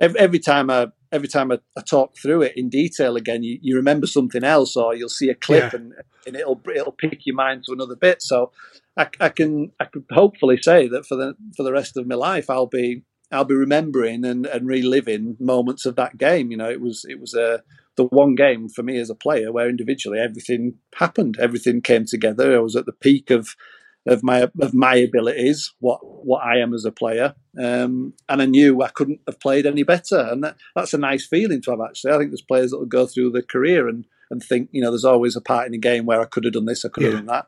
every, every time I every time I, I talk through it in detail again, you, you remember something else, or you'll see a clip, Yeah. and, and it'll it'll pick your mind to another bit. So I, I can I could hopefully say that for the for the rest of my life, I'll be I'll be remembering and, and reliving moments of that game. You know, it was it was a the one game for me as a player where individually everything happened, everything came together. I was at the peak of of my of my abilities, what what I am as a player, um, and I knew I couldn't have played any better, and that, that's a nice feeling to have. Actually, I think there's players that will go through their career and and think, you know, there's always a part in the game where I could have done this, I could have done that.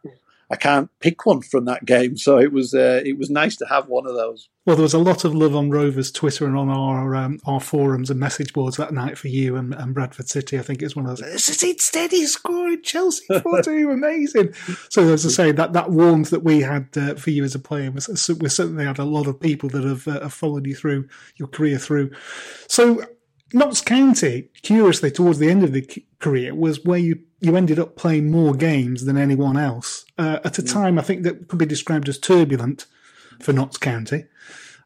I can't pick one from that game, so it was uh, it was nice to have one of those. Well, there was a lot of love on Rovers Twitter and on our um, our forums and message boards that night for you and, and Bradford City. I think it's one of those. It, steady scoring Chelsea four two, amazing. So as I say, that that warmth that we had uh, for you as a player was we certainly had a lot of people that have, uh, have followed you through your career through. So Notts County, curiously, towards the end of the career, was where you, you ended up playing more games than anyone else uh, at a mm. time I think that could be described as turbulent for Notts County.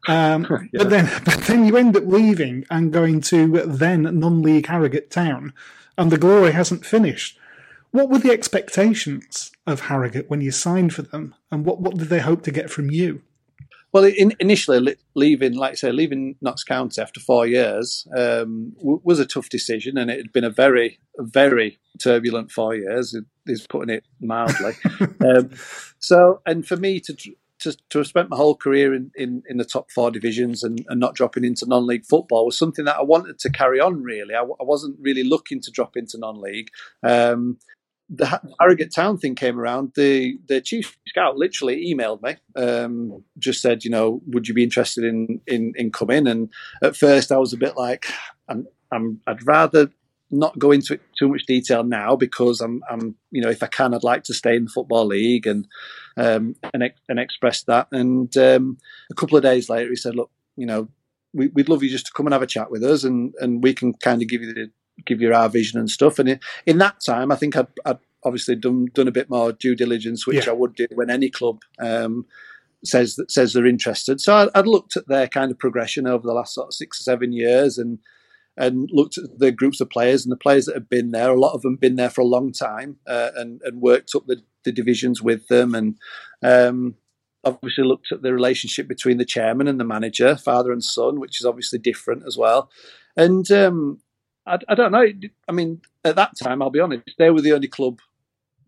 Um, yeah. But then, but then you end up leaving and going to then non-league Harrogate Town, and the glory hasn't finished. What were the expectations of Harrogate when you signed for them, and what, what did they hope to get from you? Well, in, initially leaving, like I say, leaving Notts County after four years um, w- was a tough decision, and it had been a very, very turbulent four years. Is putting it mildly. um, so, and for me to, to to have spent my whole career in, in, in the top four divisions and, and, not dropping into non-league football was something that I wanted to carry on. Really, I, I wasn't really looking to drop into non-league. Um, the Harrogate Town thing came around, the the chief scout literally emailed me, um, just said, you know, would you be interested in in in coming? And at first, I was a bit like, I'm, I'm I'd rather not go into it too much detail now because I'm, I'm, you know, if I can, I'd like to stay in the football league and um, and and express that. And um, a couple of days later, he said, look, you know, we, would love you just to come and have a chat with us, and and we can kind of give you the give you our vision and stuff. And in, in that time, I think I'd, I'd, obviously done done a bit more due diligence, which yeah. I would do when any club um, says that says they're interested. So I, would looked at their kind of progression over the last sort of six or seven years, and and looked at the groups of players and the players that have been there. A lot of them been there for a long time, uh, and and worked up the, the divisions with them, and um, obviously looked at the relationship between the chairman and the manager, father and son, which is obviously different as well. And um, I, I, don't know. I mean, at that time, I'll be honest, they were the only club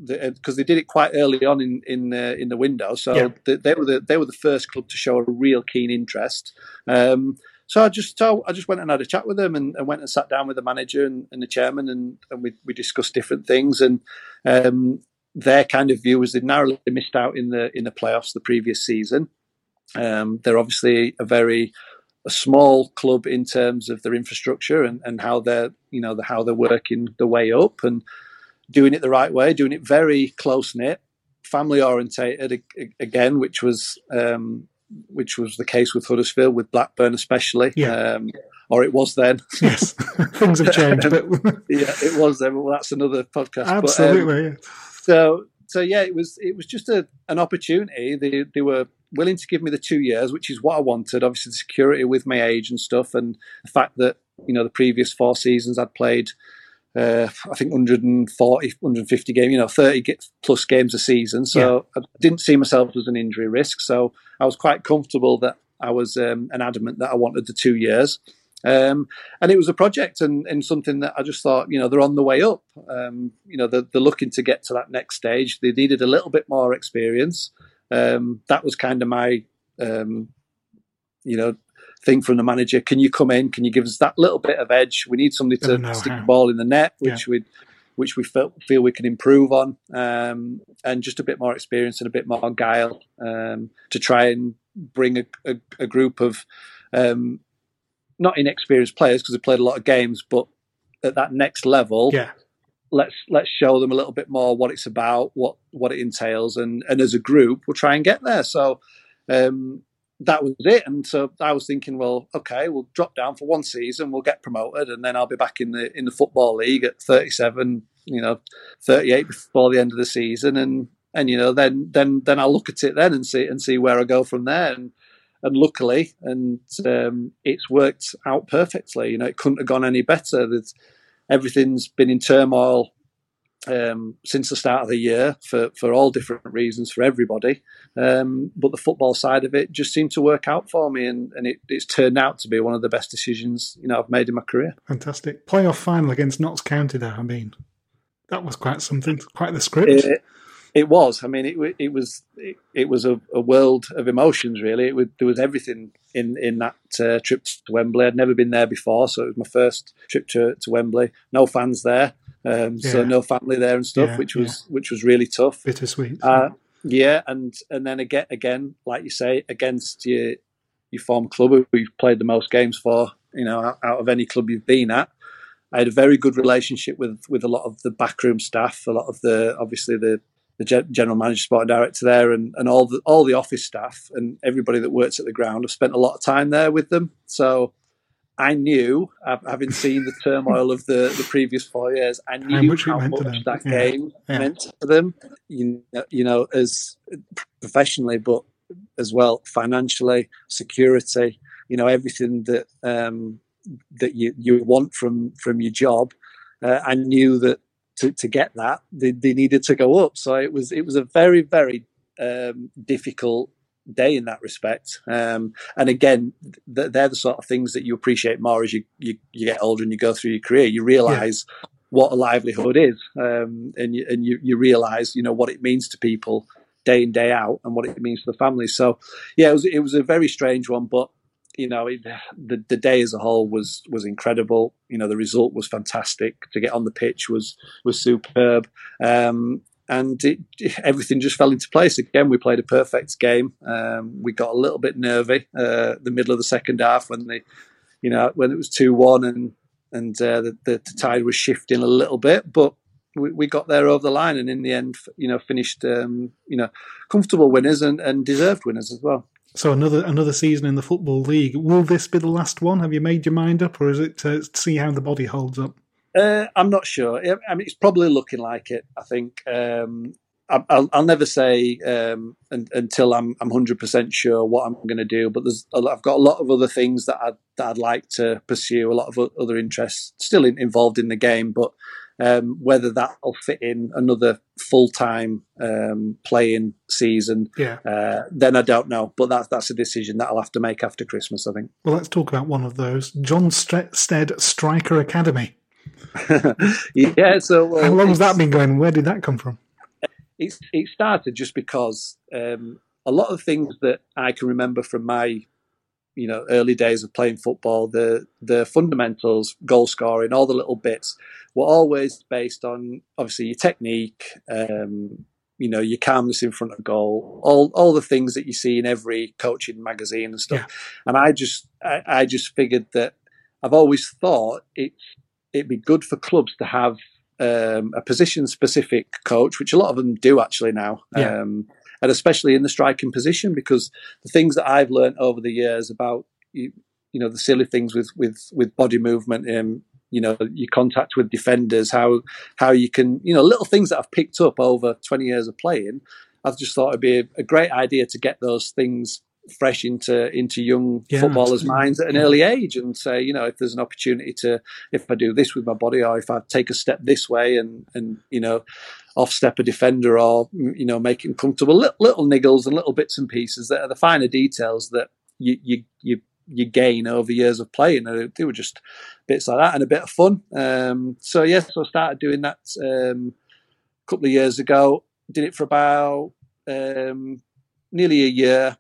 because they did it quite early on in in uh, in the window. So yeah. they, they, were the they were the first club to show a real keen interest. Um, so I just so I just went and had a chat with them and, and went and sat down with the manager and, and the chairman and, and, we we discussed different things and um, their kind of view was they narrowly missed out in the in the playoffs the previous season. Um, they're obviously a very a small club in terms of their infrastructure and, and how they're you know the, how they're working the way up and doing it the right way, doing it very close knit, family orientated again, which was um, which was the case with Huddersfield, with Blackburn especially. Yeah. Um, or it was then. Yes, things have changed. But yeah, it was then. Well, that's another podcast. Absolutely. But, um, so so yeah, it was it was just a, an opportunity. They they were willing to give me the two years, which is what I wanted. Obviously, the security with my age and stuff, and the fact that you know the previous four seasons I'd played uh, I think 140, 150 games, you know, 30 plus games a season. So yeah. I didn't see myself as an injury risk. So I was quite comfortable that I was um, an adamant that I wanted the two years. Um, and it was a project and, and, something that I just thought, you know, they're on the way up. Um, you know, they're, they're, looking to get to that next stage. They needed a little bit more experience. Um, that was kind of my, um, you know, thing from the manager. Can you come in? Can you give us that little bit of edge? We need somebody to stick how. the ball in the net, which yeah. we which we feel, feel we can improve on, um, and just a bit more experience and a bit more guile um, to try and bring a, a, a group of um, not inexperienced players because they played a lot of games, but at that next level, yeah. Let's let's show them a little bit more what it's about, what what it entails, and and as a group, we'll try and get there. So um, that was it. And so I was thinking, well, okay, we'll drop down for one season, we'll get promoted, and then I'll be back in the in the football league at 37, you know, 38 before the end of the season, and and you know, then then then I'll look at it then and see and see where I go from there. And and luckily, and um, it's worked out perfectly. You know, it couldn't have gone any better. There's, everything's been in turmoil um, since the start of the year for, for all different reasons for everybody. Um, but the football side of it just seemed to work out for me, and, and it, it's turned out to be one of the best decisions you know I've made in my career. Fantastic playoff final against Notts County. There, I mean, that was quite something, quite the script. It, it was. I mean, it, it was it, it was a, a, world of emotions. Really, it was, there was everything in in that uh, trip to Wembley. I'd never been there before, so it was my first trip to, to Wembley. No fans there. Um, yeah. So no family there and stuff, yeah, which was yeah. which was really tough. Bittersweet. Uh, yeah, and and then again, again, like you say, against your your former club who you've played the most games for, you know, out, out of any club you've been at. I had a very good relationship with with a lot of the backroom staff, a lot of the obviously the the general manager, sport director there, and, and all the all the office staff and everybody that works at the ground. I've spent a lot of time there with them, so I knew, having seen the turmoil of the, the previous four years, I knew how, much that yeah. game yeah. meant to them. You know, you know, as professionally, but as well financially, security. You know, everything that um, that you you want from from your job. Uh, I knew that to, to get that they, they needed to go up. So it was it was a very very um, difficult day in that respect. Um, and again, th- they're the sort of things that you appreciate more as you, you, you get older and you go through your career. You realize yeah. what a livelihood is, um, and you, and you, you realize you know what it means to people day in day out and what it means to the families. So yeah, it was it was a very strange one, but you know it, the the day as a whole was was incredible. You know the result was fantastic. To get on the pitch was was superb. Um, and it, everything just fell into place. Again, we played a perfect game. Um, we got a little bit nervy uh, the middle of the second half when the, you know, when it was two one and and uh, the, the, the, tide was shifting a little bit, but we, we, got there over the line, and in the end, you know, finished um, you know comfortable winners and, and deserved winners as well. So another another season in the football league. Will this be the last one? Have you made your mind up, or is it to see how the body holds up? Uh, I'm not sure. I mean, it's probably looking like it. I think um, I'll, I'll, never say um, until I'm, I'm 100% sure what I'm going to do. But there's I've got a lot of other things that I'd, that I'd like to pursue. A lot of other interests still in, involved in the game, but um, whether that'll fit in another full time um, playing season, yeah. uh, then I don't know. But that's that's a decision that I'll have to make after Christmas, I think. Well, let's talk about one of those Jon Stead Striker Academy. yeah. So uh, how long has that been going? Where did that come from? It it started just because um, a lot of things that I can remember from my you know early days of playing football, the the fundamentals, goal scoring, all the little bits were always based on obviously your technique. Um, you know your calmness in front of goal, all all the things that you see in every coaching magazine and stuff. Yeah. And I just I, I just figured that I've always thought it's it'd be good for clubs to have um, a position specific coach, which a lot of them do actually now. Yeah. Um, and especially in the striking position, because the things that I've learned over the years about you, you know the silly things with with with body movement and you know your contact with defenders, how how you can you know little things that I've picked up over twenty years of playing. I've just thought it'd be a, a great idea to get those things fresh into into young yeah, footballers' minds at an early age and say, you know, if there's an opportunity to, if I do this with my body, or if I take a step this way and and you know, off step a defender, or you know, make him comfortable, little, little niggles and little bits and pieces that are the finer details that you you you you gain over years of playing. They were just bits like that and a bit of fun. Um, so yes, yeah, so I started doing that um, a couple of years ago. Did it for about um, nearly a year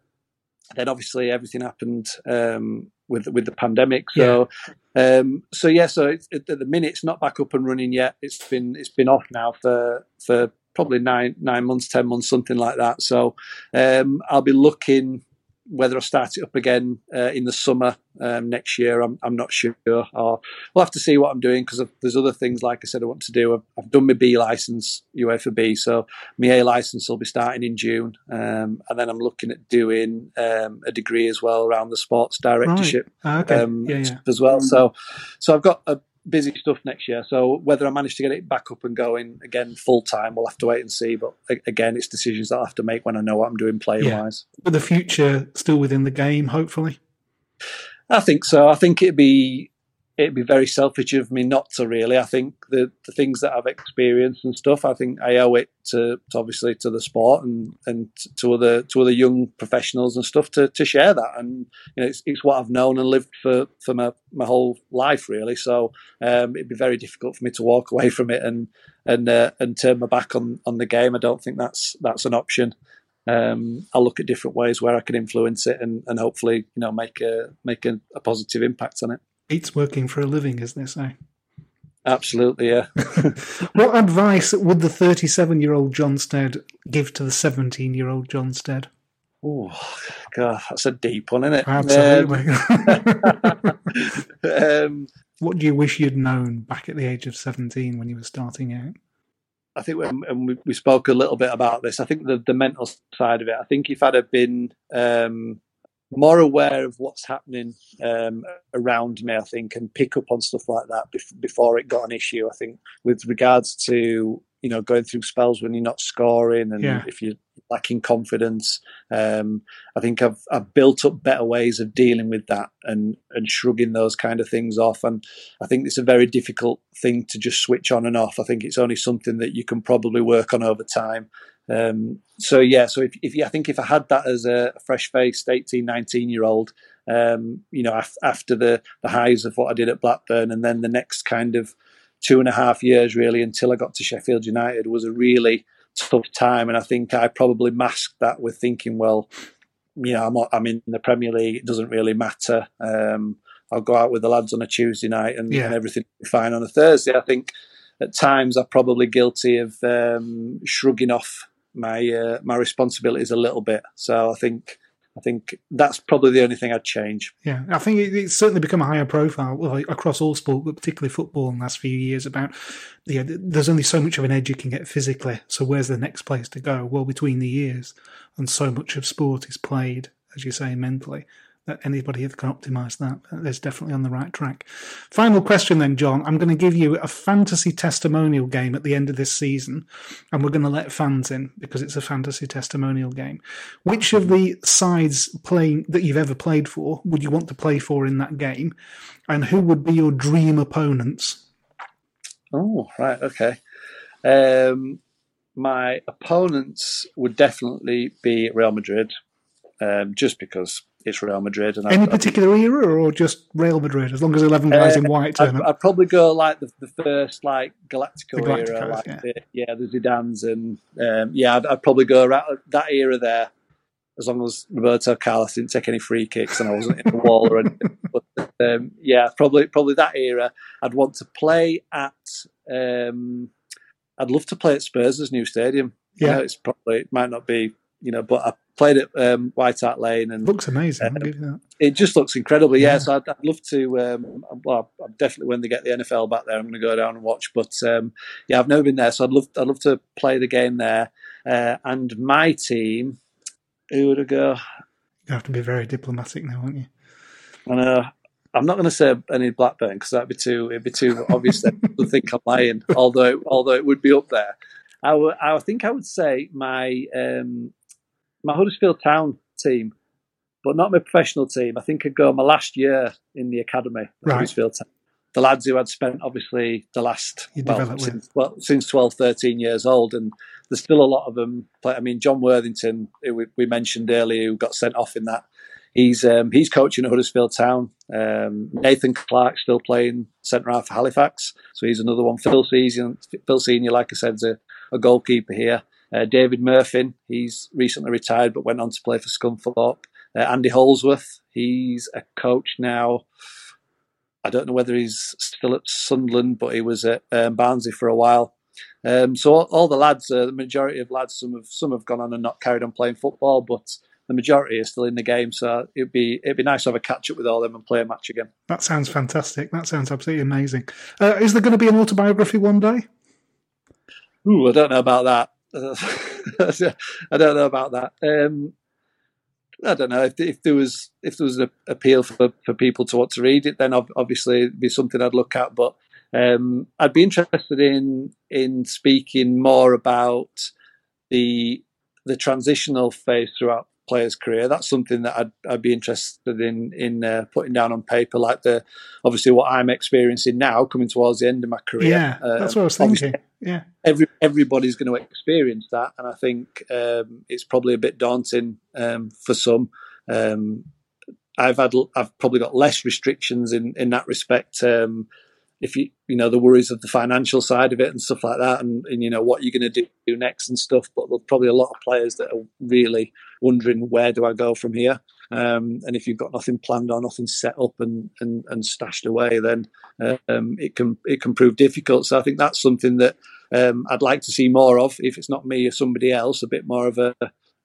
then obviously everything happened um, with with the pandemic. So yeah. Um, so yeah, so it, at the minute it's not back up and running yet. It's been it's been off now for for probably nine nine months, ten months, something like that. So um, I'll be looking whether I'll start it up again uh, in the summer um, next year, I'm, I'm not sure. Or we'll have to see what I'm doing because there's other things, like I said, I want to do. I've, I've done my B license, UEFA B, so my A license will be starting in June, um, and then I'm looking at doing um, a degree as well around the sports directorship right. okay. Um, yeah, yeah. as well. So, so I've got a busy stuff next year. So whether I manage to get it back up and going again full time, we'll have to wait and see. But again, it's decisions that I have to make when I know what I'm doing play wise. Yeah. But the future still within the game, hopefully. I think so. I think it'd be it'd be very selfish of me not to really. I think the, the things that I've experienced and stuff, I think I owe it to, to obviously to the sport and, and to other to other young professionals and stuff to, to share that. And you know, it's, it's what I've known and lived for, for my, my whole life really. So um, it'd be very difficult for me to walk away from it and and uh, and turn my back on, on the game. I don't think that's that's an option. Um, I'll look at different ways where I can influence it and, and hopefully you know make a make a, a positive impact on it. It's working for a living, as they say. Absolutely, yeah. what advice would the 37 year old Jon Stead give to the 17 year old Jon Stead? Oh, God, that's a deep one, isn't it? Absolutely. Um, um, what do you wish you'd known back at the age of 17 when you were starting out? I think when, and we, we spoke a little bit about this. I think the, the mental side of it. I think if I'd have been um, more aware of what's happening um, around me, I think, and pick up on stuff like that before it got an issue. I think with regards to you know going through spells when you're not scoring and Yeah. if you're lacking confidence, um, I think I've I've built up better ways of dealing with that and and shrugging those kind of things off. And I think it's a very difficult thing to just switch on and off. I think it's only something that you can probably work on over time. Um, so yeah, so if, if I think if I had that as a fresh faced 18, 19 year old, um, you know, af- after the, the highs of what I did at Blackburn and then the next kind of two and a half years really until I got to Sheffield United was a really tough time. And I think I probably masked that with thinking, well, you know, I'm, I'm in the Premier League. It doesn't really matter. Um, I'll go out with the lads on a Tuesday night and, Yeah. and everything will be fine on a Thursday. I think at times I'm probably guilty of um, shrugging off my uh, my responsibilities a little bit. So I think I think that's probably the only thing I'd change. Yeah, I think it's certainly become a higher profile across all sport, but particularly football in the last few years. About yeah, there's only so much of an edge you can get physically. So where's the next place to go? Well, between the years, and so much of sport is played, as you say, mentally. That anybody that can optimise that is definitely on the right track. Final question, then, Jon. I'm going to give you a fantasy testimonial game at the end of this season, and we're going to let fans in because it's a fantasy testimonial game. Which of the sides playing that you've ever played for would you want to play for in that game, and who would be your dream opponents? Oh, right, okay. Um, my opponents would definitely be Real Madrid, um, just because it's Real Madrid. And Any I'd- I'd- particular era, or just Real Madrid? As long as eleven guys in Uh, white turn I'd, up. I'd probably go like the, the first like Galactico, Galacticos, era, like yeah. the, yeah, the Zidanes, and um, yeah, I'd, I'd probably go around that era there. As long as Roberto Carlos didn't take any free kicks and I wasn't in the wall or anything. But um, yeah, probably probably that era. I'd want to play at. Um, I'd love to play at Spurs' new stadium. Yeah. it's probably it might not be you know, but I played at um, White Hart Lane and Looks amazing. I'll give you that. it just looks incredible. Yeah, Yeah. so I'd, I'd love to. Um, well, I'm definitely when they get the NFL back there, I'm going to go down and watch. But um, yeah, I've never been there, so I'd love. I'd love to play the game there. Uh, and my team, who would I go? You have to be very diplomatic now, aren't you? I know. I'm not going to say any Blackburn because that'd be too. It'd be too obvious that people think I'm lying. Although, although it would be up there. I I think I would say my um, my Huddersfield Town team, but not my professional team. I think I'd go my last year in the academy, at Right. Huddersfield Town. The lads who had spent obviously the last well since, well since 12, 13 years old, and there's still a lot of them. Play, I mean, Jon Worthington, who we, we mentioned earlier, who got sent off in that. He's um, he's coaching at Huddersfield Town. Um, Nathan Clarke still playing centre half for Halifax, so he's another one. Phil Senior, Phil Senior, like I said, is a, a goalkeeper here. Uh, David Murphy, he's recently retired but went on to play for Scunthorpe. Uh, Andy Holdsworth, he's a coach now. I don't know whether he's still at Sunderland, but he was at um, Barnsley for a while. Um, so all, all the lads, uh, the majority of lads, some have some have gone on and not carried on playing football, but the majority are still in the game. So it'd be it'd be nice to have a catch up with all of them and play a match again. That sounds fantastic. That sounds absolutely amazing. Uh, is there going to be an autobiography one day? Ooh, I don't know about that. I don't know about that. Um, I don't know if, if there was if there was an appeal for, for people to want to read it, then obviously it'd be something I'd look at. But um, I'd be interested in in speaking more about the the transitional phase throughout player's career. That's something that I'd, I'd be interested in in uh, putting down on paper, like the obviously what I'm experiencing now, coming towards the end of my career. Yeah, uh, that's what I was thinking. Yeah, every everybody's going to experience that, and I think um, it's probably a bit daunting um, for some. Um, I've had I've probably got less restrictions in in that respect. Um, if you you know the worries of the financial side of it and stuff like that, and, and you know what you're going to do next and stuff. But there's probably a lot of players that are really wondering where do I go from here. Um, and if you've got nothing planned or nothing set up and and, and stashed away, then um, it can it can prove difficult. So I think that's something that um, I'd like to see more of. If it's not me or somebody else, a bit more of a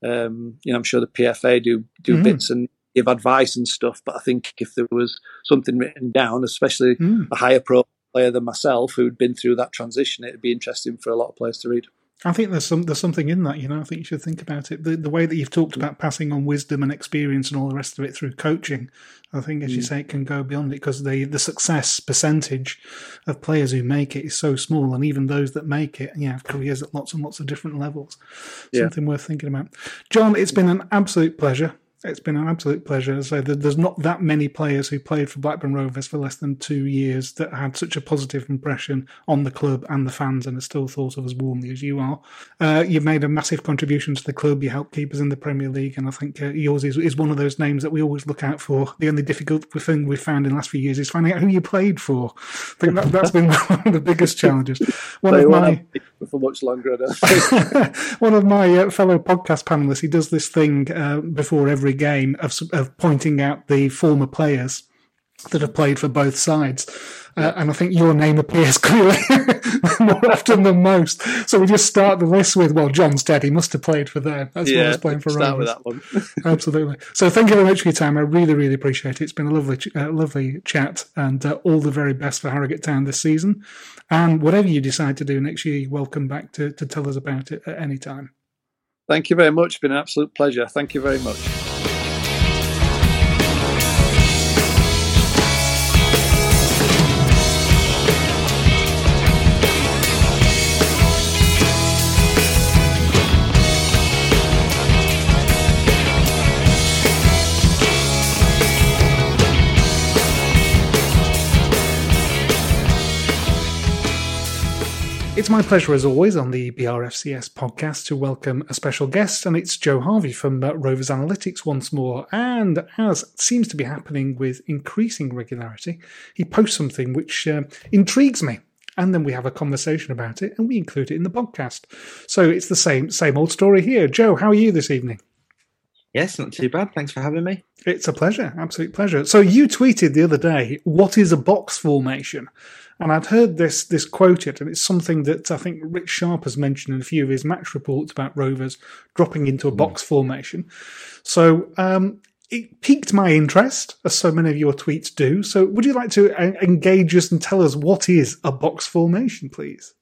um, you know I'm sure the PFA do do mm-hmm. bits and give advice and stuff. But I think if there was something written down, especially mm. a higher pro player than myself who'd been through that transition, it'd be interesting for a lot of players to read. I think there's some there's something in that, you know. I think you should think about it. The the way that you've talked about passing on wisdom and experience and all the rest of it through coaching, I think, as you mm. say, it can go beyond it because the the success percentage of players who make it is so small, and even those that make it, yeah, have careers at lots and lots of different levels. Yeah. Something worth thinking about. Jon, it's been an absolute pleasure it's been an absolute pleasure. So there's not that many players who played for Blackburn Rovers for less than two years that had such a positive impression on the club and the fans and are still thought of as warmly as you are. Uh, you've made a massive contribution to the club. You help keep us in the Premier League, and I think uh, yours is, is one of those names that we always look out for. The only difficult thing we've found in the last few years is finding out who you played for. I think that, has been one of the biggest challenges. One of my for much longer. one of my uh, fellow podcast panelists, he does this thing uh, before every game of, of pointing out the former players that have played for both sides. Uh, and I think your name appears clearly more often than most. So we just start the list with, well, Jon Stead. He must have played for them. That's yeah, was playing for start with that one. Absolutely. So thank you very much for your time. I really, really appreciate it. It's been a lovely, uh, lovely chat, and uh, all the very best for Harrogate Town this season. And whatever you decide to do next year, welcome back to, to tell us about it at any time. Thank you very much. It's been an absolute pleasure. Thank you very much. It's my pleasure, as always, on the BRFCS podcast to welcome a special guest, and it's Joe Harvey from uh, Rovers Analytics once more. And as seems to be happening with increasing regularity, he posts something which uh, intrigues me. And then we have a conversation about it, and we include it in the podcast. So it's the same same old story here. Joe, how are you this evening? Yes, not too bad. Thanks for having me. It's a pleasure, absolute pleasure. So you tweeted the other day, "What is a box formation?" And I'd heard this this quoted, and it's something that I think Rich Sharpe has mentioned in a few of his match reports about Rovers dropping into a mm. box formation. So um, it piqued my interest, as so many of your tweets do. So would you like to uh, engage us and tell us what is a box formation, please?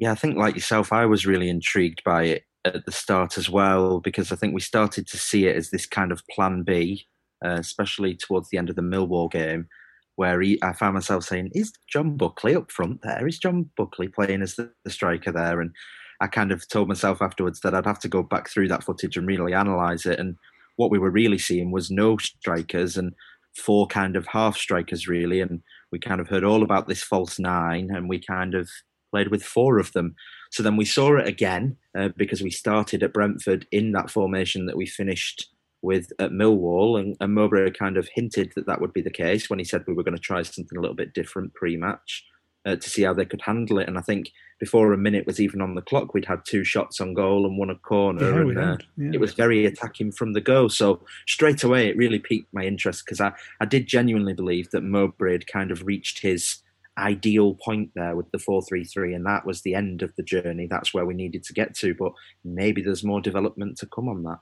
Yeah, I think like yourself, I was really intrigued by it at the start as well because I think we started to see it as this kind of plan B, uh, especially towards the end of the Millwall game where he, I found myself saying, "Is John Buckley up front there? Is John Buckley playing as the, the, striker there?" And I kind of told myself afterwards that I'd have to go back through that footage and really analyse it. And what we were really seeing was no strikers and four kind of half strikers, really. And we kind of heard all about this false nine, and we kind of played with four of them. So then we saw it again uh, because we started at Brentford in that formation that we finished with at Millwall, and, and Mowbray kind of hinted that that would be the case when he said we were going to try something a little bit different pre-match uh, to see how they could handle it. And I think before a minute was even on the clock, we'd had two shots on goal and one a corner, yeah, and uh, yeah. it was very attacking from the go. So straight away, it really piqued my interest because I, I did genuinely believe that Mowbray had kind of reached his ideal point there with the 433 and that was the end of the journey that's where we needed to get to but maybe there's more development to come on that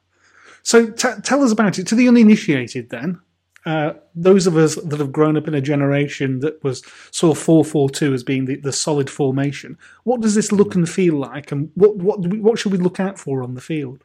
so t- tell us about it. To the uninitiated, then, uh, those of us that have grown up in a generation that was saw four four two as being the, the solid formation, what does this look and feel like, and what what we, what should we look out for on the field?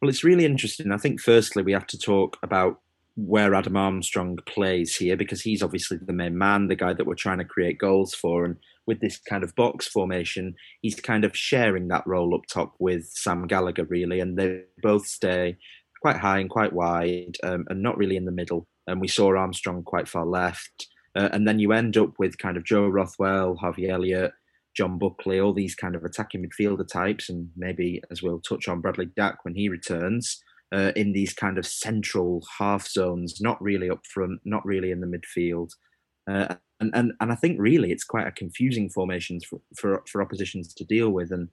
Well, it's really interesting. I think firstly we have to talk about where Adam Armstrong plays here because he's obviously the main man, the guy that we're trying to create goals for, and with this kind of box formation, he's kind of sharing that role up top with Sam Gallagher, really, and they both stay quite high and quite wide, um, and not really in the middle. And we saw Armstrong quite far left. Uh, and then you end up with kind of Joe Rothwell, Harvey Elliott, John Buckley, all these kind of attacking midfielder types, and maybe as we'll touch on Bradley Dack when he returns. Uh, in these kind of central half zones, not really up front, not really in the midfield. Uh, and, and and I think really it's quite a confusing formation for, for, for oppositions to deal with. And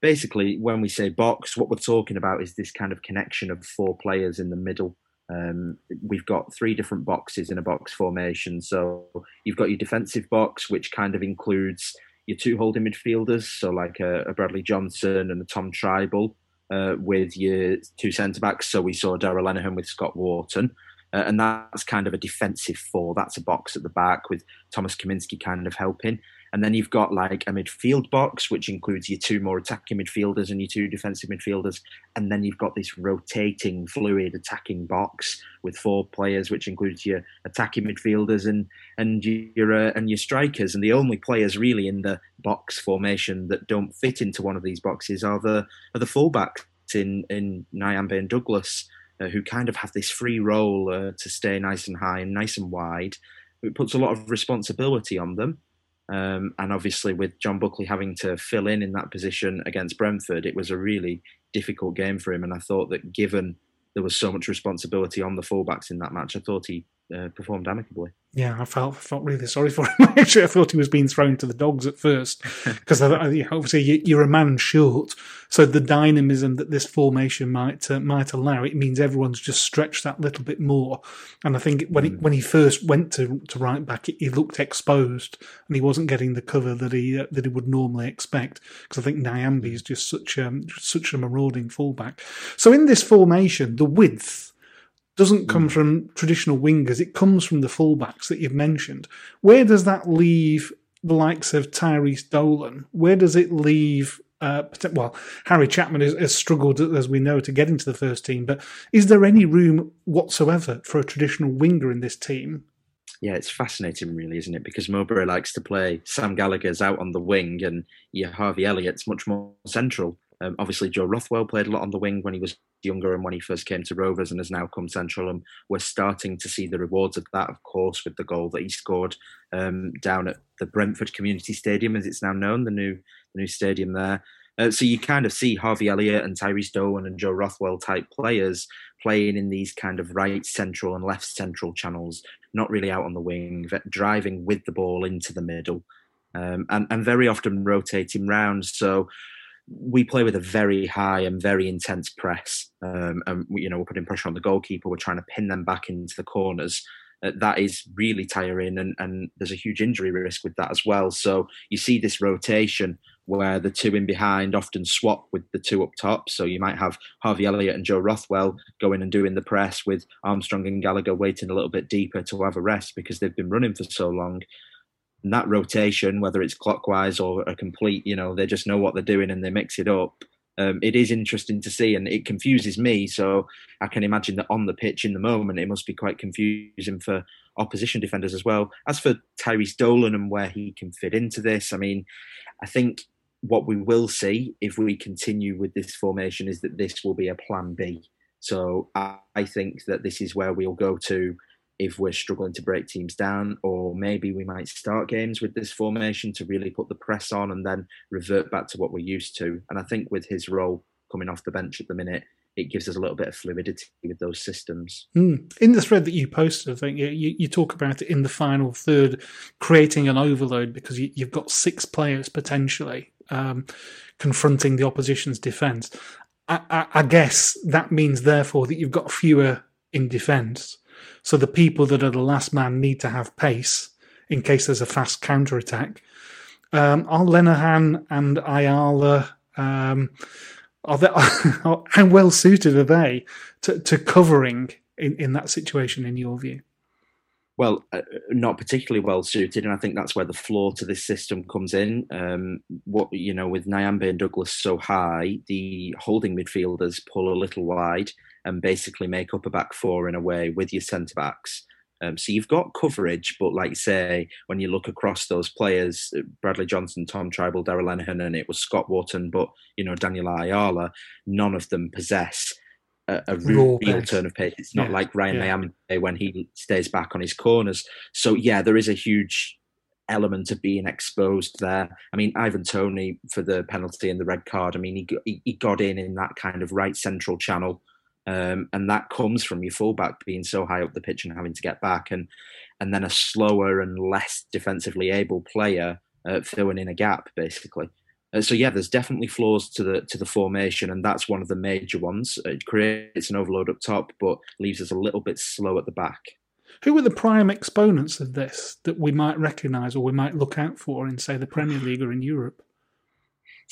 basically, when we say box, what we're talking about is this kind of connection of four players in the middle. Um, we've got three different boxes in a box formation. So you've got your defensive box, which kind of includes your two holding midfielders, so like a, a Bradley Johnson and a Tom Trybull, uh, with your two centre backs. So we saw Darragh Lenihan with Scott Wharton. Uh, and that's kind of a defensive four. That's a box at the back with Thomas Kaminski kind of helping. And then you've got like a midfield box, which includes your two more attacking midfielders and your two defensive midfielders. And then you've got this rotating, fluid attacking box with four players, which includes your attacking midfielders and and your uh, and your strikers. And the only players really in the box formation that don't fit into one of these boxes are the are the fullbacks in in Nyambe and Douglas, uh, who kind of have this free role uh, to stay nice and high and nice and wide. It puts a lot of responsibility on them. Um, and obviously, with John Buckley having to fill in in that position against Brentford, it was a really difficult game for him. And I thought that given there was so much responsibility on the fullbacks in that match, I thought he uh, performed amicably. Yeah, I felt felt really sorry for him. Actually, I thought he was being thrown to the dogs at first because obviously you're a man short, so the dynamism that this formation might uh, might allow it means everyone's just stretched that little bit more. And I think when mm. he, when he first went to to right back, he looked exposed and he wasn't getting the cover that he uh, that he would normally expect. Because I think Nyambe is just such um, such a marauding fullback. So in this formation, the width doesn't come mm. from traditional wingers. It comes from the fullbacks that you've mentioned. Where does that leave the likes of Tyrhys Dolan? Where does it leave? Uh, well, Harry Chapman has, has, struggled, as we know, to get into the first team. But is there any room whatsoever for a traditional winger in this team? Yeah, it's fascinating, really, isn't it? Because Mowbray likes to play Sam Gallagher's out on the wing, and yeah, Harvey Elliott's much more central. Um, obviously, Joe Rothwell played a lot on the wing when he was younger and when he first came to Rovers and has now come central. And we're starting to see the rewards of that, of course, with the goal that he scored um, down at the Brentford Community Stadium, as it's now known, the new the new stadium there. Uh, so you kind of see Harvey Elliott and Tyrhys Dolan and Joe Rothwell type players playing in these kind of right central and left central channels, not really out on the wing, driving with the ball into the middle, um, and, and very often rotating round. So we play with a very high and very intense press. Um, and you know we're putting pressure on the goalkeeper. We're trying to pin them back into the corners. Uh, that is really tiring, and, and there's a huge injury risk with that as well. So you see this rotation where the two in behind often swap with the two up top. So you might have Harvey Elliott and Joe Rothwell going and doing the press with Armstrong and Gallagher waiting a little bit deeper to have a rest because they've been running for so long. That rotation, whether it's clockwise or a complete, you know, they just know what they're doing and they mix it up. Um, it is interesting to see and it confuses me. So I can imagine that on the pitch in the moment, it must be quite confusing for opposition defenders as well. As for Tyrhys Dolan and where he can fit into this, I mean, I think what we will see if we continue with this formation is that this will be a plan B. So I, I think that this is where we'll go to if we're struggling to break teams down, or maybe we might start games with this formation to really put the press on and then revert back to what we're used to. And I think with his role coming off the bench at the minute, it gives us a little bit of fluidity with those systems. Mm. In the thread that you posted, I think you, you, talk about it in the final third, creating an overload because you, have got six players potentially um, confronting the opposition's defence. I, I, I guess that means, therefore, that you've got fewer in defence so the people that are the last man need to have pace in case there's a fast counter attack. Um, are Lenihan and Ayala um, are they, how well suited are they to, to covering in, in that situation in your view? Well, uh, not particularly well suited, and I think that's where the flaw to this system comes in. Um, what you know, with Nyambe and Douglas so high, the holding midfielders pull a little wide, and basically make up a back four in a way with your centre backs. Um, so you've got coverage, but like say, when you look across those players, uh, Bradley Johnson, Tom Trybull, Darragh Lenihan, and it was Scott Wharton, but you know Daniel Ayala, none of them possess a, a Raw real turn of pace. It's not Yeah, like Ryan yeah. When he stays back on his corners. So yeah, there is a huge element of being exposed there. I mean, Ivan Toney for the penalty and the red card. I mean, he, he got in in that kind of right central channel, um, and that comes from your fullback being so high up the pitch and having to get back, and and then a slower and less defensively able player uh, filling in a gap, basically. Uh, so yeah, there's definitely flaws to the to the formation, and that's one of the major ones. It creates an overload up top, but leaves us a little bit slow at the back. Who are the prime exponents of this that we might recognise or we might look out for in, say, the Premier League or in Europe?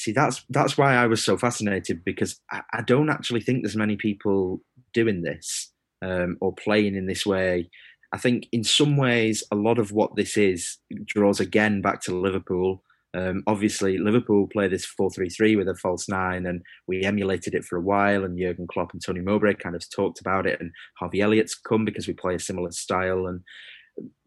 See, that's that's why I was so fascinated because I, I don't actually think there's many people doing this um, or playing in this way. I think in some ways, a lot of what this is draws again back to Liverpool. Um, obviously, Liverpool play this 4 3 3 with a false nine, and we emulated it for a while. And Jurgen Klopp and Tony Mowbray kind of talked about it. And Harvey Elliott's come because we play a similar style. And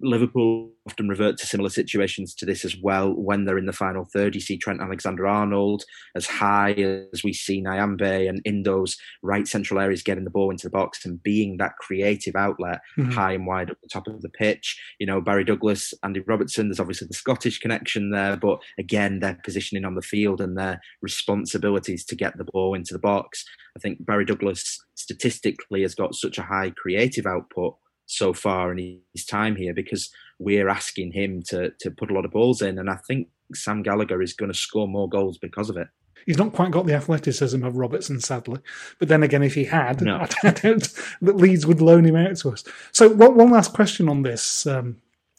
Liverpool often revert to similar situations to this as well when they're in the final third. You see Trent Alexander Arnold as high as we see Nyambe and in those right central areas getting the ball into the box and being that creative outlet Mhm. high and wide at the top of the pitch. You know, Barry Douglas, Andy Robertson, there's obviously the Scottish connection there, but again, their positioning on the field and their responsibilities to get the ball into the box. I think Barry Douglas statistically has got such a high creative output so far in his time here because we're asking him to to put a lot of balls in, and I think Sam Gallagher is going to score more goals because of it. He's not quite got the athleticism of Robertson, sadly. But then again, if he had, No. I doubt that Leeds would loan him out to us. So, one, one last question on this um,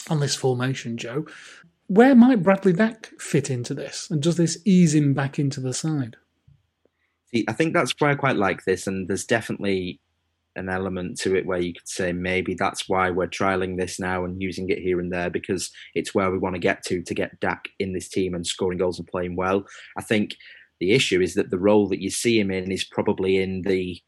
on this formation, Joe. Where might Bradley Dack fit into this, and does this ease him back into the side? See, I think that's why I quite like this, and there's definitely an element to it where you could say maybe that's why we're trialing this now and using it here and there because it's where we want to get to to get Dack in this team and scoring goals and playing well. I think the issue is that the role that you see him in is probably in the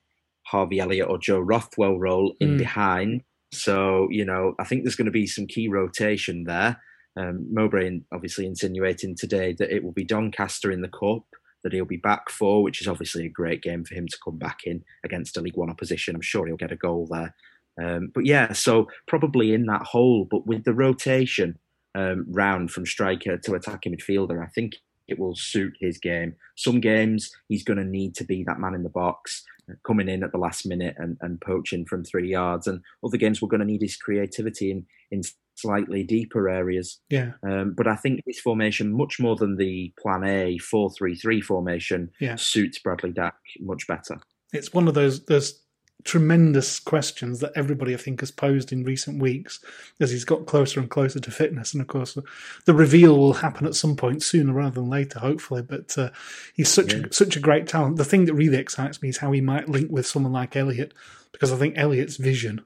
Harvey Elliott or Joe Rothwell role in Mm. behind. So, you know, I think there's going to be some key rotation there. Um, Mowbray obviously insinuating today that it will be Doncaster in the cup that he'll be back for, which is obviously a great game for him to come back in against a League One opposition. I'm sure he'll get a goal there. Um, but yeah, so probably in that hole, but with the rotation um, round from striker to attacking midfielder, I think it will suit his game. Some games he's going to need to be that man in the box, uh, coming in at the last minute and, and poaching from three yards. And other games we're going to need his creativity in in slightly deeper areas. Yeah, Um, but I think this formation, much more than the Plan A four three three formation, Yeah. suits Bradley Dack much better. it's one of those those tremendous questions that everybody I think has posed in recent weeks as he's got closer and closer to fitness. And of course, the reveal will happen at some point sooner rather than later, hopefully. But uh, he's such Yeah. a, such a great talent. The thing that really excites me is how he might link with someone like Elliott, because I think Elliott's vision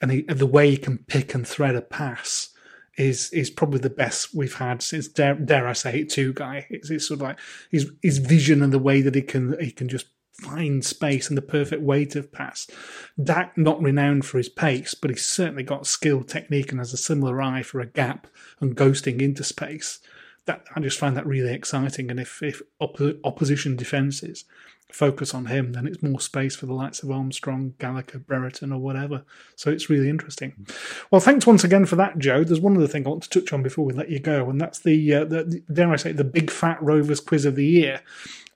and, he, the way he can pick and thread a pass. Is, is probably the best we've had since dare, dare I say it Tugay. It's, it's sort of like his his vision and the way that he can he can just find space and the perfect way to pass. Dack not renowned for his pace, but he's certainly got skill, technique, and has a similar eye for a gap and ghosting into space. That I just find that really exciting. And if if oppo- opposition defences focus on him, then it's more space for the likes of Armstrong, Gallagher, Brereton, or whatever. So it's really interesting. Well, thanks once again for that, Joe. There's one other thing I want to touch on before we let you go, and that's the, uh, the dare I say, the Big Fat Rovers Quiz of the Year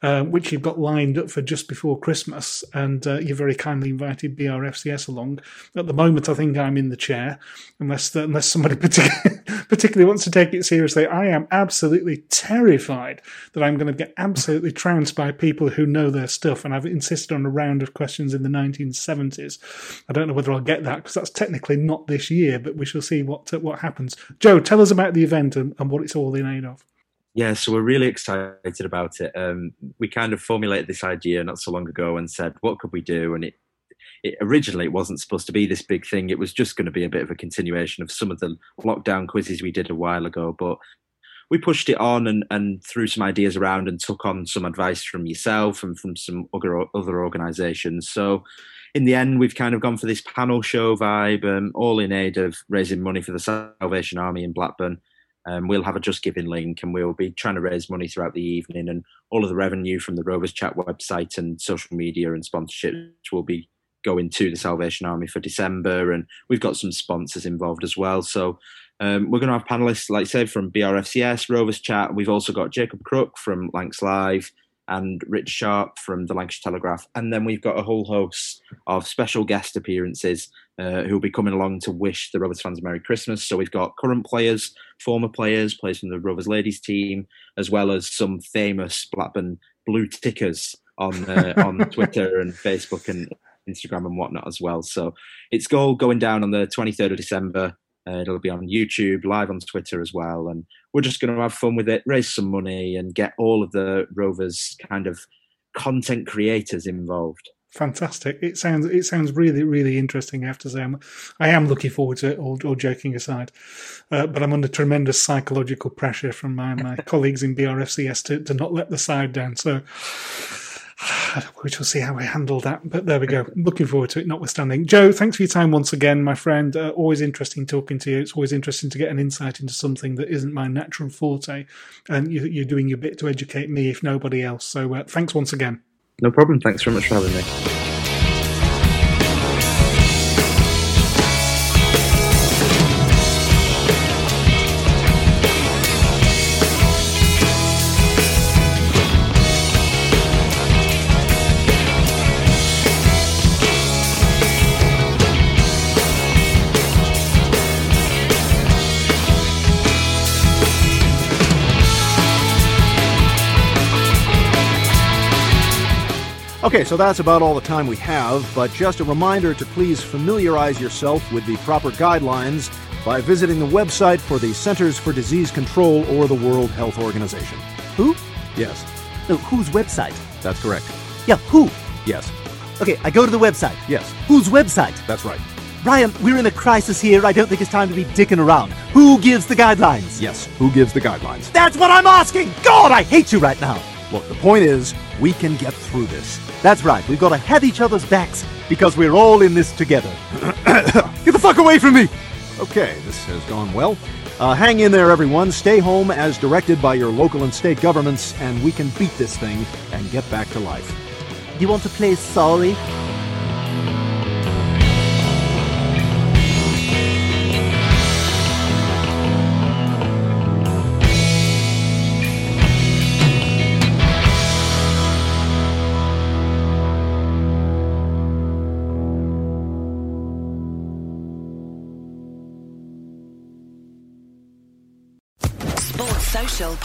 uh, which you've got lined up for just before Christmas, and uh, you very kindly invited BRFCS along. At the moment, I think I'm in the chair, unless unless somebody particularly, particularly wants to take it seriously. I am absolutely terrified that I'm going to get absolutely trounced by people who know their stuff, and I've insisted on a round of questions in the 1970s. I don't know whether I'll get that because that's technically not this year, but we shall see what what happens. Joe, tell us about the event and, and what it's all in aid of. Yeah, so we're really excited about it. Um, we kind of formulated this idea not so long ago and said, what could we do? And it, it originally it wasn't supposed to be this big thing. It was just going to be a bit of a continuation of some of the lockdown quizzes we did a while ago. But we pushed it on and, and threw some ideas around and took on some advice from yourself and from some other other organisations. So in the end, we've kind of gone for this panel show vibe, um, all in aid of raising money for the Salvation Army in Blackburn. Um, we'll have a Just Giving link and we'll be trying to raise money throughout the evening. And all of the revenue from the Rovers Chat website and social media and sponsorships will be going to the Salvation Army for December. And we've got some sponsors involved as well. So um, we're going to have panelists, like I said, from BRFCS, Rovers Chat. We've also got Jacob Crook from Lancs Live and Rich Sharpe from the Lancashire Telegraph. And then we've got a whole host of special guest appearances uh, who will be coming along to wish the Rovers fans a Merry Christmas. So we've got current players, former players, players from the Rovers ladies team, as well as some famous Blackburn blue tickers on uh, on Twitter and Facebook and Instagram and whatnot as well. So it's all going down on the 23rd of December. Uh, it'll be on YouTube, live on Twitter as well, and we're just going to have fun with it, raise some money, and get all of the Rovers kind of content creators involved. Fantastic! It sounds it sounds really really interesting. I have to say, I'm, I am looking forward to it. All, all joking aside, uh, but I'm under tremendous psychological pressure from my, my colleagues in BRFCS to, to not let the side down. So we shall see how we handle that. But there we go. Looking forward to it, notwithstanding. Joe, thanks for your time once again, my friend. Uh, always interesting talking to you. It's always interesting to get an insight into something that isn't my natural forte. And you, are doing your bit to educate me, if nobody else. So uh, thanks once again. No problem. Thanks very much for having me. Okay, so that's about all the time we have, but just a reminder to please familiarize yourself with the proper guidelines by visiting the website for the Centers for Disease Control or the World Health Organization. Who? Yes. No, whose website? That's correct. Yeah, who? Yes. Okay, I go to the website. Yes. Whose website? That's right. Ryan, we're in a crisis here. I don't think it's time to be dicking around. Who gives the guidelines? Yes. Who gives the guidelines? That's what I'm asking! God, I hate you right now! Look, the point is, we can get through this. That's right. We've got to have each other's backs because we're all in this together. Get the fuck away from me! Okay, this has gone well. Uh, hang in there, everyone. Stay home as directed by your local and state governments, and we can beat this thing and get back to life. You want to play sorry?